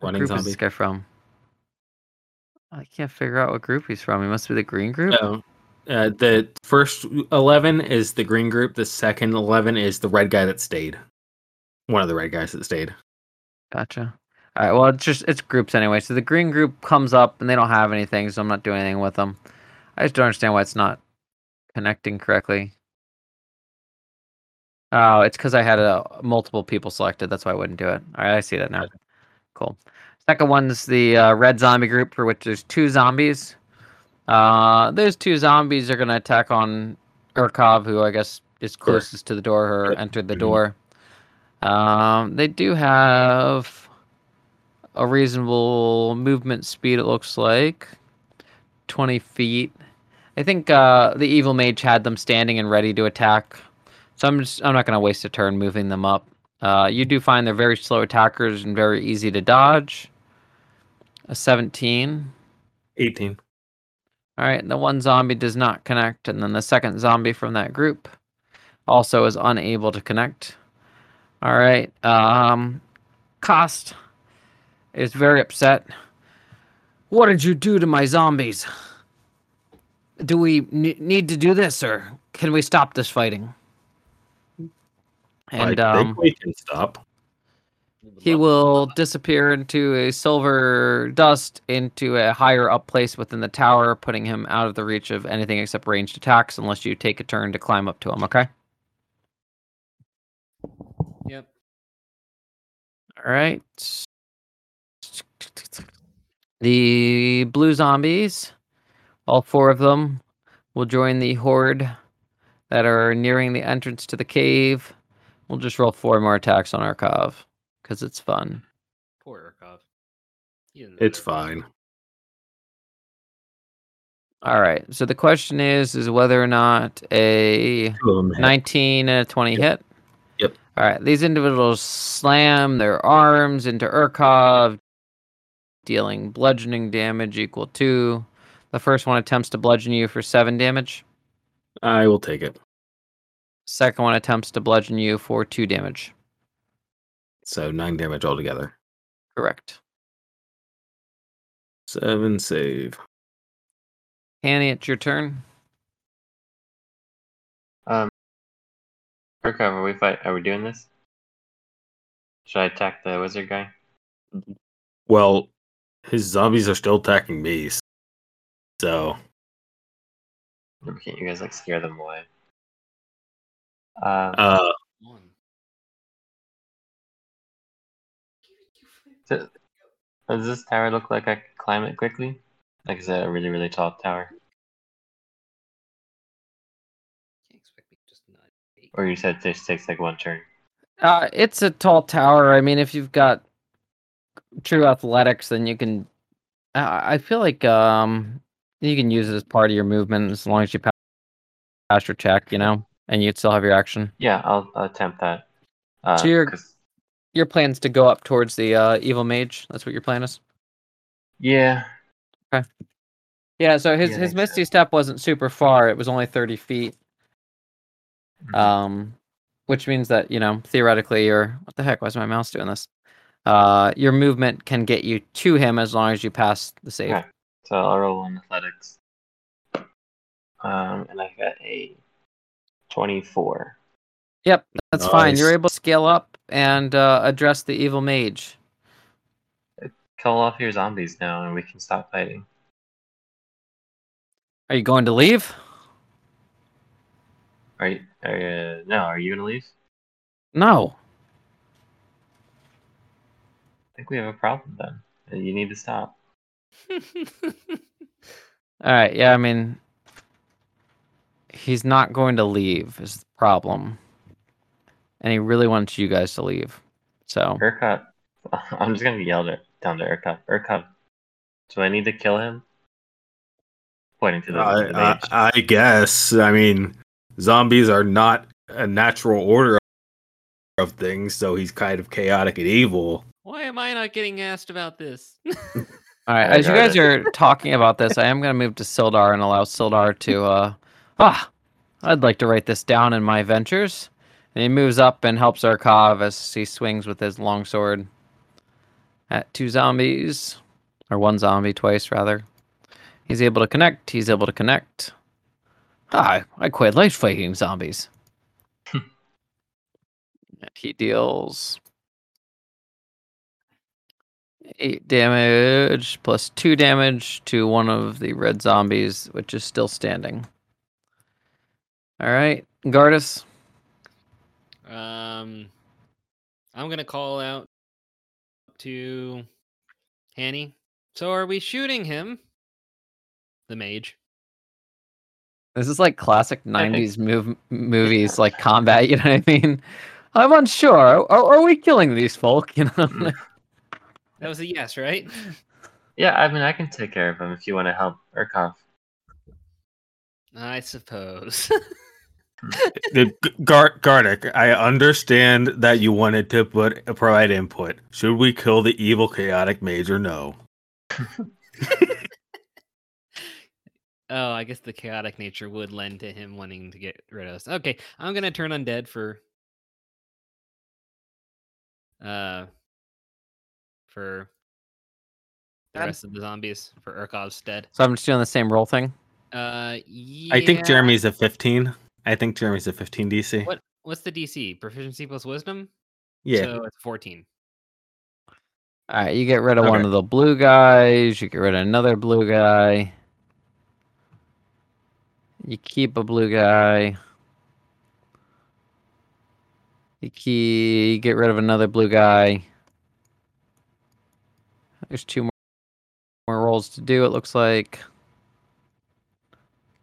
Running group is zombie. this guy from? I can't figure out what group he's from. He must be the green group. Oh. Uh, the first eleven is the green group. The second eleven is the red guy that stayed. One of the red guys that stayed. Gotcha. All right. Well, it's just it's groups anyway. So the green group comes up and they don't have anything, so I'm not doing anything with them. I just don't understand why it's not connecting correctly. Oh, it's because I had a, multiple people selected. That's why I wouldn't do it. All right, I see that now. Cool. Second one's the uh, red zombie group, for which there's two zombies. Uh, those two zombies are gonna attack on Urkov, who I guess is closest to the door or entered the Mhm. door. Um, they do have a reasonable movement speed. It looks like twenty feet. I think uh, the evil mage had them standing and ready to attack, so I'm just I'm not gonna waste a turn moving them up. Uh, you do find they're very slow attackers and very easy to dodge. A seventeen. Eighteen. All right, the one zombie does not connect, and then the second zombie from that group also is unable to connect. All right, um, Kost is very upset. What did you do to my zombies? Do we ne- need to do this, or can we stop this fighting? And I um, think we can stop. he will disappear into a silver dust into a higher up place within the tower, putting him out of the reach of anything except ranged attacks, unless you take a turn to climb up to him. Okay. Yep. All right. The blue zombies, all four of them, will join the horde that are nearing the entrance to the cave. We'll just roll four more attacks on Urkov because it's fun. Poor Urkov. It's fine. All right. So the question is, is whether or not a Two of them hit. 19 and a 20 hit. Yep. All right. These individuals slam their arms into Urkov, dealing bludgeoning damage equal to. The first one attempts to bludgeon you for seven damage. I will take it. Second one attempts to bludgeon you for two damage. So nine damage altogether. Correct. Seven save. Hanny, it's your turn. Um, Urkov, are we fight? Are we doing this? Should I attack the wizard guy? Well, his zombies are still attacking me. So Or can't you guys like scare them away? Uh, uh One. Does this tower look like I could climb it quickly? Like, is it a really, really tall tower? Can't expect me to just not take- Or you said this takes like one turn? Uh, it's a tall tower. I mean, if you've got true athletics, then you can. I I feel like um, you can use it as part of your movement as long as you pa- pass your check, you know, and you'd still have your action. Yeah, I'll, I'll attempt that. Uh, So you're- 'cause- Your plan's to go up towards the uh, evil mage. That's what your plan is. yeah, Okay. Yeah. So his Yeah, his think so. misty step wasn't super far. It was only thirty feet. Mhm. Um, which means that you know theoretically, your what the heck? Why is my mouse doing this? Uh, your movement can get you to him as long as you pass the save. Okay. so I'll roll on athletics. Um, and I got a 24. Yep, that's fine. You're able to scale up and uh, address the evil mage. Kill off your zombies now, and we can stop fighting. Are you going to leave? Are you? Are you no, are you gonna leave? No. I think we have a problem then. Uh, you need to stop. All right. Yeah, I mean, he's not going to leave. Is the problem, and he really wants you guys to leave. So Urquhart, I'm just gonna yell it down to Urquhart. Urquhart, do I need to kill him? Pointing to the, I, the I. I guess. I mean, zombies are not a natural order of things, so he's kind of chaotic and evil. Why am I not getting asked about this? All right, as you guys it. are talking about this, I am going to move to Sildar and allow Sildar to. Uh, ah, I'd like to write this down in my ventures. And he moves up and helps Urkov as he swings with his longsword at two zombies, or one zombie twice rather. He's able to connect. He's able to connect. Ah, I quite like fighting zombies. and he deals eight damage plus two damage to one of the red zombies, which is still standing. All right, Gardas. Um, I'm gonna call out to Hanny. So are we shooting him? The mage. This is like classic '90s move movies, like combat. You know what I mean? I'm unsure. Are, are we killing these folk? You know. That was a yes, right? Yeah, I mean, I can take care of him if you want to help Urkov. I suppose. The G- Gar- Gardic, I understand that you wanted to put provide input. Should we kill the evil chaotic mage or no? oh, I guess the chaotic nature would lend to him wanting to get rid of us. Okay, I'm gonna turn undead for uh for the Dead? rest of the zombies for Urkov's dead. so I'm just doing the same roll thing. Uh, I think. Jeremy's a 15. I think Jeremy's a 15 DC. What what's the DC? Proficiency plus wisdom. Yeah. So it's 14. All right, you get rid of one of the blue guys. You get rid of another blue guy. You keep a blue guy. You key, you get rid of another blue guy. There's two more, more rolls to do. It looks like.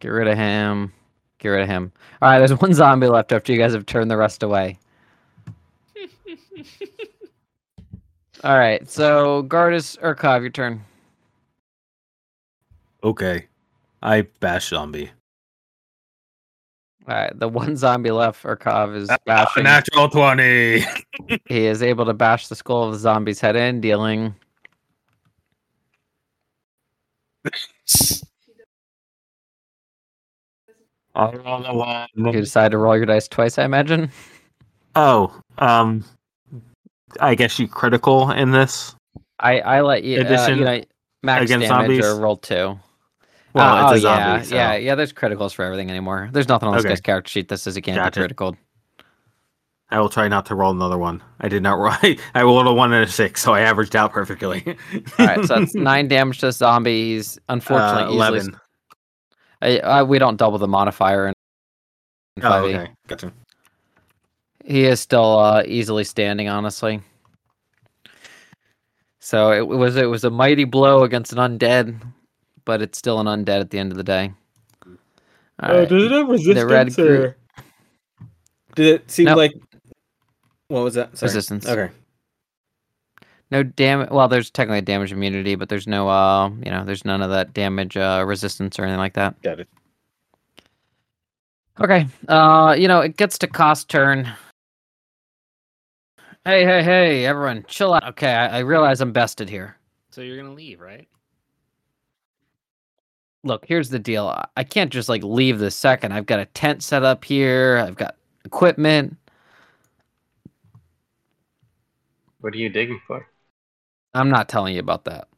Get rid of him. Get rid of him. All right, there's one zombie left after you guys have turned the rest away. All right, so Gardas Urkov, your turn. Okay. I bash zombie. All right, the one zombie left, Urkov, is Ah, bashing. Natural 20. He is able to bash the skull of the zombie's head in, dealing. I roll a one. You decide to roll your dice twice, I imagine. Oh, um, I guess you critical in this. I I let you, uh, Addition you know, max against damage or roll two. Well, Uh, it's a oh, zombie. yeah, so. yeah, yeah. There's criticals for everything anymore. There's nothing on this Okay. guy's character sheet that says he can't Gotcha. be critical. I will try not to roll another one. I did not roll. I rolled a one and a six, so I averaged out perfectly. All right, so that's nine damage to the zombie. Unfortunately uh, easily. eleven. I, I, we don't double the modifier in in Oh, okay, gotcha. He is still uh, easily standing, honestly. So it was it was a mighty blow against an undead, but it's still an undead at the end of the day. All Oh, right. did it have resistance The red group- or did it seem Nope. like what was that? Sorry. Resistance. Okay. No damage. Well, there's technically a damage immunity, but there's no, uh, you know, there's none of that damage uh, resistance or anything like that. Got it. Okay. Uh, you know, it gets to Kost turn. Hey, hey, hey, everyone, chill out. Okay, I, I realize I'm bested here. So you're gonna leave, right? Look, here's the deal. I- I can't just like leave this second. I've got a tent set up here. I've got equipment. What are you digging for? I'm not telling you about that.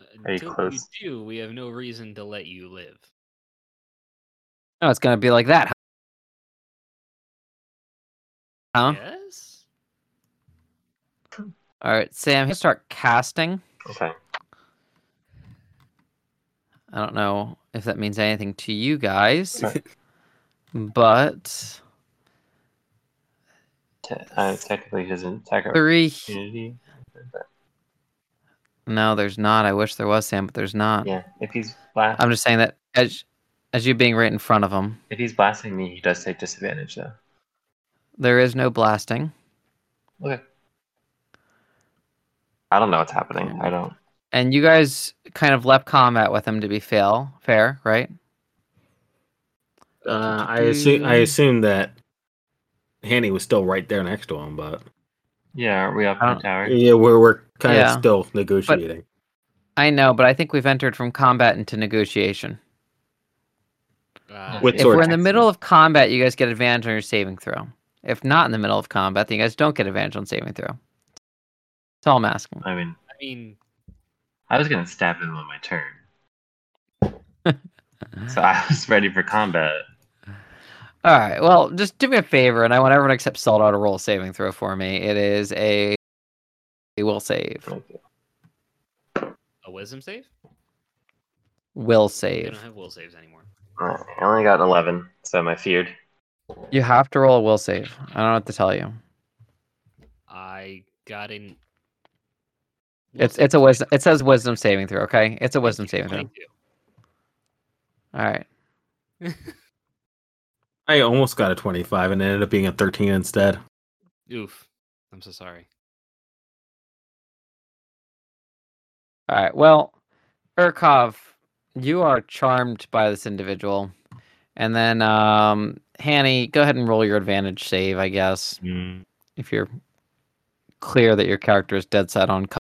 Are you Until close? you do, we have no reason to let you live. No, it's gonna be like that. Huh? Yes. All right, Sam. I'm gonna start casting. Okay. I don't know if that means anything to you guys, Okay. But Te- uh, technically, his attack three. but No, there's not. I wish there was Sam, but there's not. Yeah, if he's blast, I'm just saying that as as you being right in front of him, if he's blasting me, he does take disadvantage though. there is no blasting. Okay. I don't know what's happening. I don't. And you guys kind of left combat with him to be fail, fair, right? Uh, I assume I assume that Hanny was still right there next to him, but Yeah, are we up in the tower? Yeah, we're we're kind Yeah. of still negotiating. I know, but I think we've entered from combat into negotiation. Uh, With If we're in the middle of combat, you guys get advantage on your saving throw. If not in the middle of combat, then you guys don't get advantage on saving throw. That's all I'm asking. I mean, I mean, I was gonna stab him on my turn, so I was ready for combat. All right. Well, just do me a favor, and I want everyone except Sildar to roll a saving throw for me. It is a, a will save. A wisdom save. Will We save. don't have will saves anymore. Alright, I only got an eleven, so am I feared? You have to roll a will save. I don't know what to tell you. I got in. It's it's a wisdom. It says wisdom saving throw. Okay, it's a wisdom saving throw. All right. I almost got a twenty-five and it ended up being a thirteen instead. Oof. I'm so sorry. All right. Well, Urkov, you are charmed by this individual, and then um, Hanny, go ahead and roll your advantage save. I guess if you're clear that your character is dead set on cu-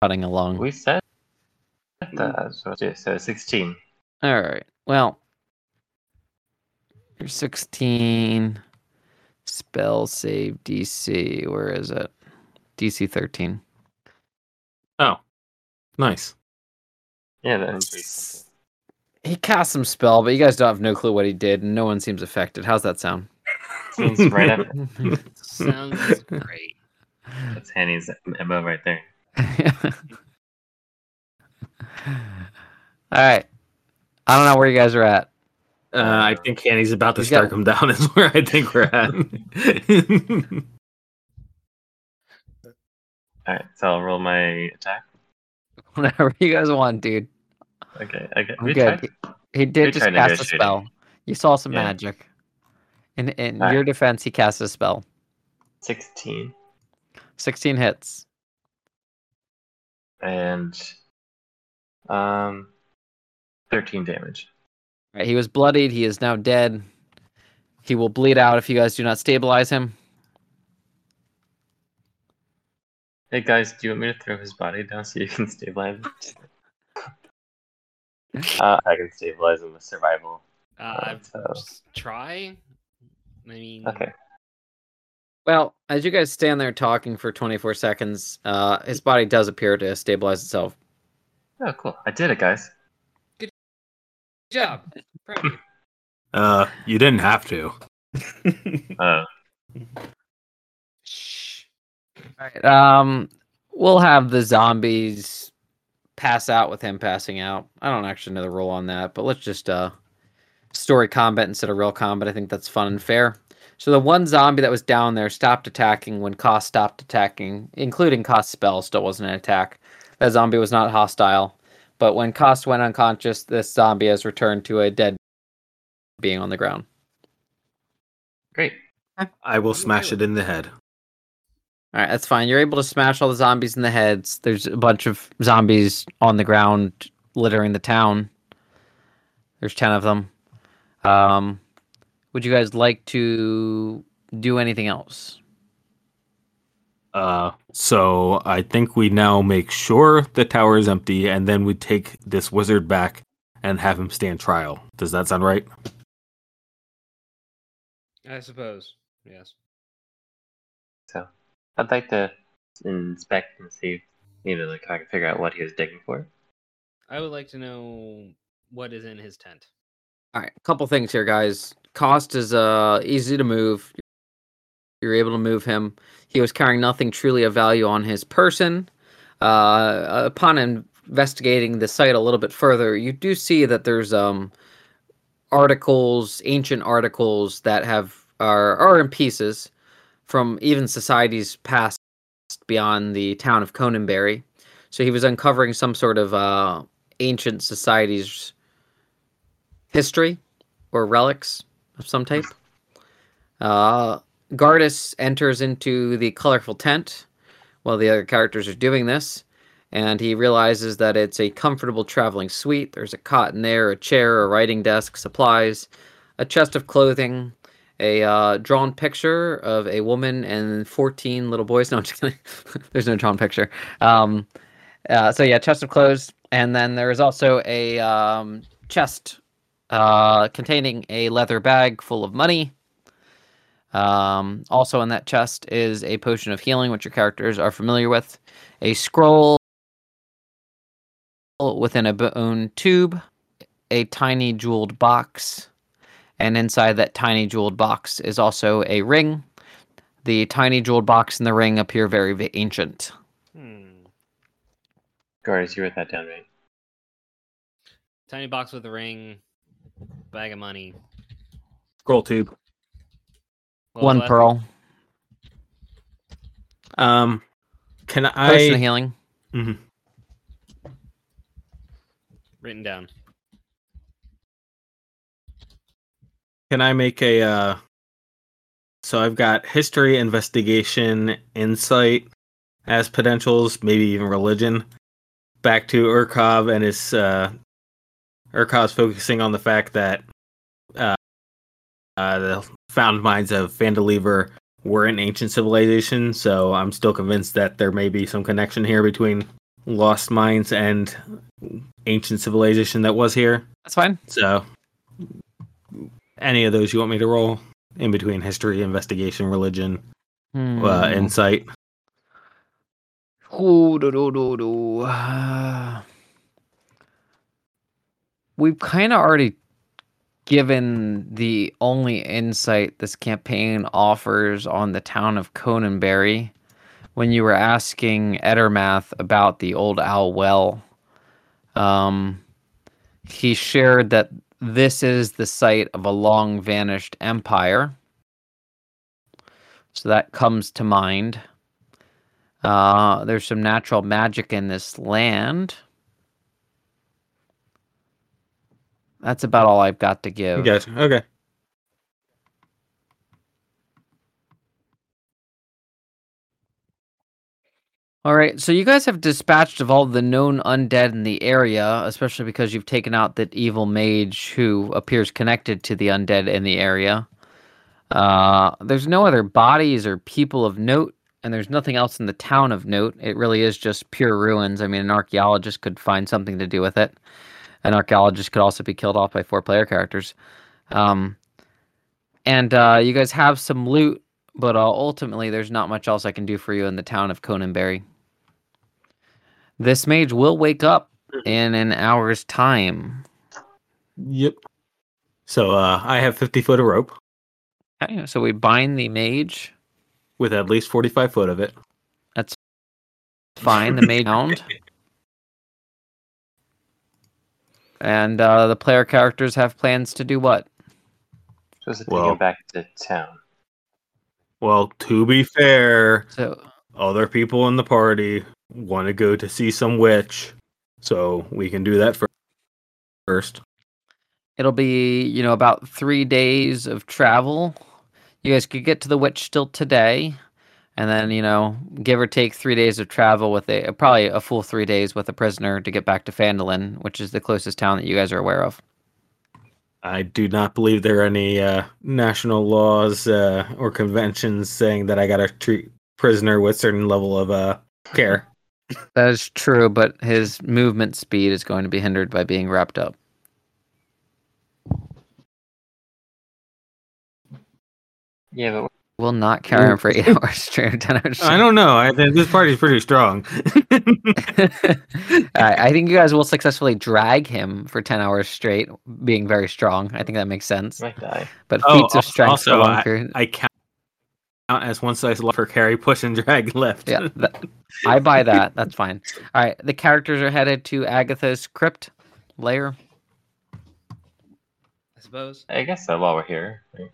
cutting along. We said that. So, yeah, so sixteen. All right. Well, you're 16. Spell save DC. Where is it? DC 13. Oh, nice. Yeah, that increased. He cast some spell, but you guys don't have no clue what he did, and no one seems affected. How's that sound? Seems right up. Sounds great. That's Hanny's MO right there. All right. I don't know where you guys are at. Uh, I think Hanny's about to He's strike got- him down. Is where I think we're at. All right, so I'll roll my attack. Whatever you guys want, dude. Okay, okay. I'm good. tried- He did We just cast a spell. You saw some Yeah. magic. In in Alright. your defense, he cast a spell. Sixteen 16 hits. and um, thirteen damage. Right, he was bloodied. He is now dead. He will bleed out if you guys do not stabilize him. Hey guys, do you want me to throw his body down so you can stabilize him? uh, I can stabilize him with survival. Uh, I've so- try. I mean, Okay. Well, as you guys stand there talking for 24 seconds, uh, his body does appear to stabilize itself. Oh, cool. I did it, guys. Good job. Proud you. uh, you didn't have to. Uh, Shh. All right. Um, we'll have the zombies pass out with him passing out. I don't actually know the rule on that, but let's just uh story combat instead of real combat. I think that's fun and fair. So the one zombie that was down there stopped attacking when Kost stopped attacking, including Kost spell still wasn't an attack. That zombie was not hostile. But when Kost went unconscious, this zombie has returned to a dead being on the ground. Great. I will smash it in the head. All right, that's fine. You're able to smash all the zombies in the heads. There's a bunch of zombies on the ground littering the town. There's 10 of them. Um, would you guys like to do anything else? Uh, so I think we now make sure the tower is empty, and then we take this wizard back and have him stand trial. Does that sound right? I suppose. Yes. So I'd like to inspect and see, you know, like I can figure out what he was digging for. I would like to know what is in his tent. All right, a couple things here, guys. Kost is uh easy to move. You're able to move him. He was carrying nothing truly of value on his person. Uh, upon investigating the site a little bit further, you do see that there's um articles, ancient articles that have are are in pieces from even societies past beyond the town of Conyberry. So he was uncovering some sort of uh, ancient society's history or relics of some type. Uh, Gardas enters into the colorful tent while the other characters are doing this, and he realizes that it's a comfortable traveling suite. There's a cot in there, a chair, a writing desk, supplies, a chest of clothing, a uh, drawn picture of a woman and 14 little boys. No, I'm just kidding. There's no drawn picture. Um, uh, so yeah, chest of clothes, and then there is also a um, chest uh, containing a leather bag full of money. Um, also in that chest is a potion of healing, which your characters are familiar with, a scroll within a bone tube, a tiny jeweled box, and inside that tiny jeweled box is also a ring. The tiny jeweled box and the ring appear very va- ancient. Hmm. Guards, you wrote that down, right? Tiny box with a ring, bag of money. Scroll tube. What One pearl, Um, can potion I? of healing. Mhm. Written down. Can I make a? Uh, so I've got history, investigation, insight as potentials, maybe even religion. Back to Urkov and his. Uh, Urkov's focusing on the fact that uh, uh, the found mines of Phandelver were an ancient civilization. So I'm still convinced that there may be some connection here between lost mines and ancient civilization that was here. That's fine. So, any of those you want me to roll in between history, investigation, religion, uh, Hmm. insight? Ooh, do, do, do, do. Uh, We've kind of already given the only insight this campaign offers on the town of Conyberry when you were asking Edermath about the old owl well. Um, he shared that this is the site of a long vanished empire. So that comes to mind. Uh, there's some natural magic in this land. That's about all I've got to give. Gotcha. Okay. All right, so you guys have dispatched of all the known undead in the area, especially because you've taken out that evil mage who appears connected to the undead in the area. Uh, there's no other bodies or people of note, and there's nothing else in the town of note. It really is just pure ruins. I mean, an archaeologist could find something to do with it. An archaeologist could also be killed off by four player characters. Um, and uh, you guys have some loot, but uh, ultimately, there's not much else I can do for you in the town of Conyberry. This mage will wake up in an hour's time. Yep. So uh, I have 50 foot of rope Okay, so we bind the mage. with at least 45 foot of it. That's fine, the mage bound. And uh, the player characters have plans to do what? Supposed to take Well- him back to town. Well, to be fair, So other people in the party want to go to see some witch, so we can do that fir- first. it'll be you know about three days of travel. You guys could get to the witch still today, and then you know give or take three days of travel with a probably a full three days with a prisoner to get back to Phandalin, which is the closest town that you guys are aware of. I do not believe there are any uh, national laws uh, or conventions saying that I got to treat prisoner with certain level of uh, care. That is true, but his movement speed is going to be hindered by being wrapped up. Yeah, but Will not carry him for eight hours straight ten hours. I don't know. I think this party's pretty strong. I, I think you guys will successfully drag him for ten hours straight, being very strong. I think that makes sense. might die. But Oh, feats of strength for also, long period. I count as one size left for carry, push, and drag left. Yeah, that, I buy that. That's fine. All right, the characters are headed to Agatha's crypt layer. I suppose. I guess so while we're here. right?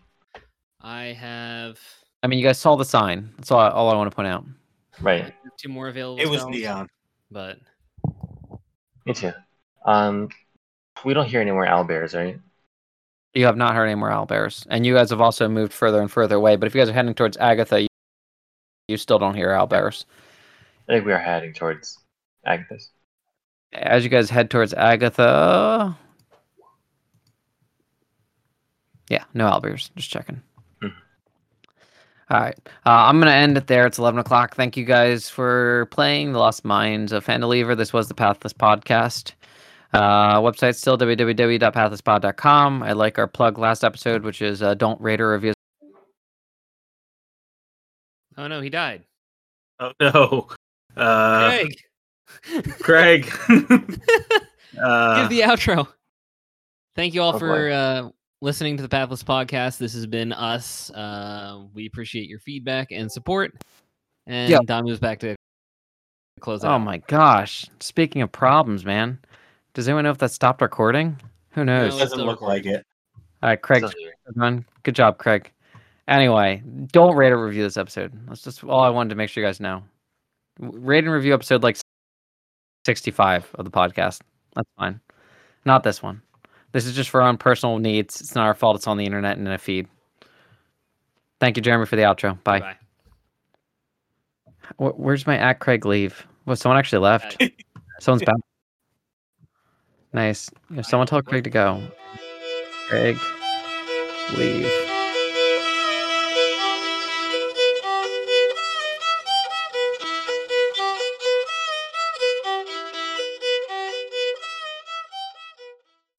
I have I mean, you guys saw the sign. That's all. all I want to point out. Right. two more available. It was spells, neon. but Me too. Um, we don't hear any more owlbears, right? You have not heard any more owlbears, and you guys have also moved further and further away. But if you guys are heading towards Agatha, you, you still don't hear owlbears. I think we are heading towards Agathis. As you guys head towards Agatha, yeah, no owlbears. Just checking. All right, uh, I'm gonna end it there. It's 11 o'clock. Thank you guys for playing the Lost Minds of Phandelver. This was the Pathless podcast. Uh, website still www.pathlesspod.com. I like our plug last episode, which is uh, don't rate or review. oh no, he died. Oh no. Uh, Craig, Craig. give uh, the outro. Thank you all Oh, for boy. uh, listening to the Pathless podcast. This has been us. Uh, we appreciate your feedback and support. And Yep. Dom moves back to close it Oh my gosh! Speaking of problems, man, does anyone know if that stopped recording? Who knows? No, it's still recording. Like it. All right, Craig, Still here. Everyone, good job, Craig. Anyway, don't rate or review this episode. That's just all I wanted to make sure you guys know. Rate and review episode like 65 of the podcast. That's fine. Not this one. This is just for our own personal needs. It's not our fault. It's on the internet and in a feed. Thank you, Jeremy, for the outro. Bye. Bye. Where's my at Craig leave? Well, someone actually left. Someone's back. Nice. Yeah, someone tell Craig to go. Craig, leave.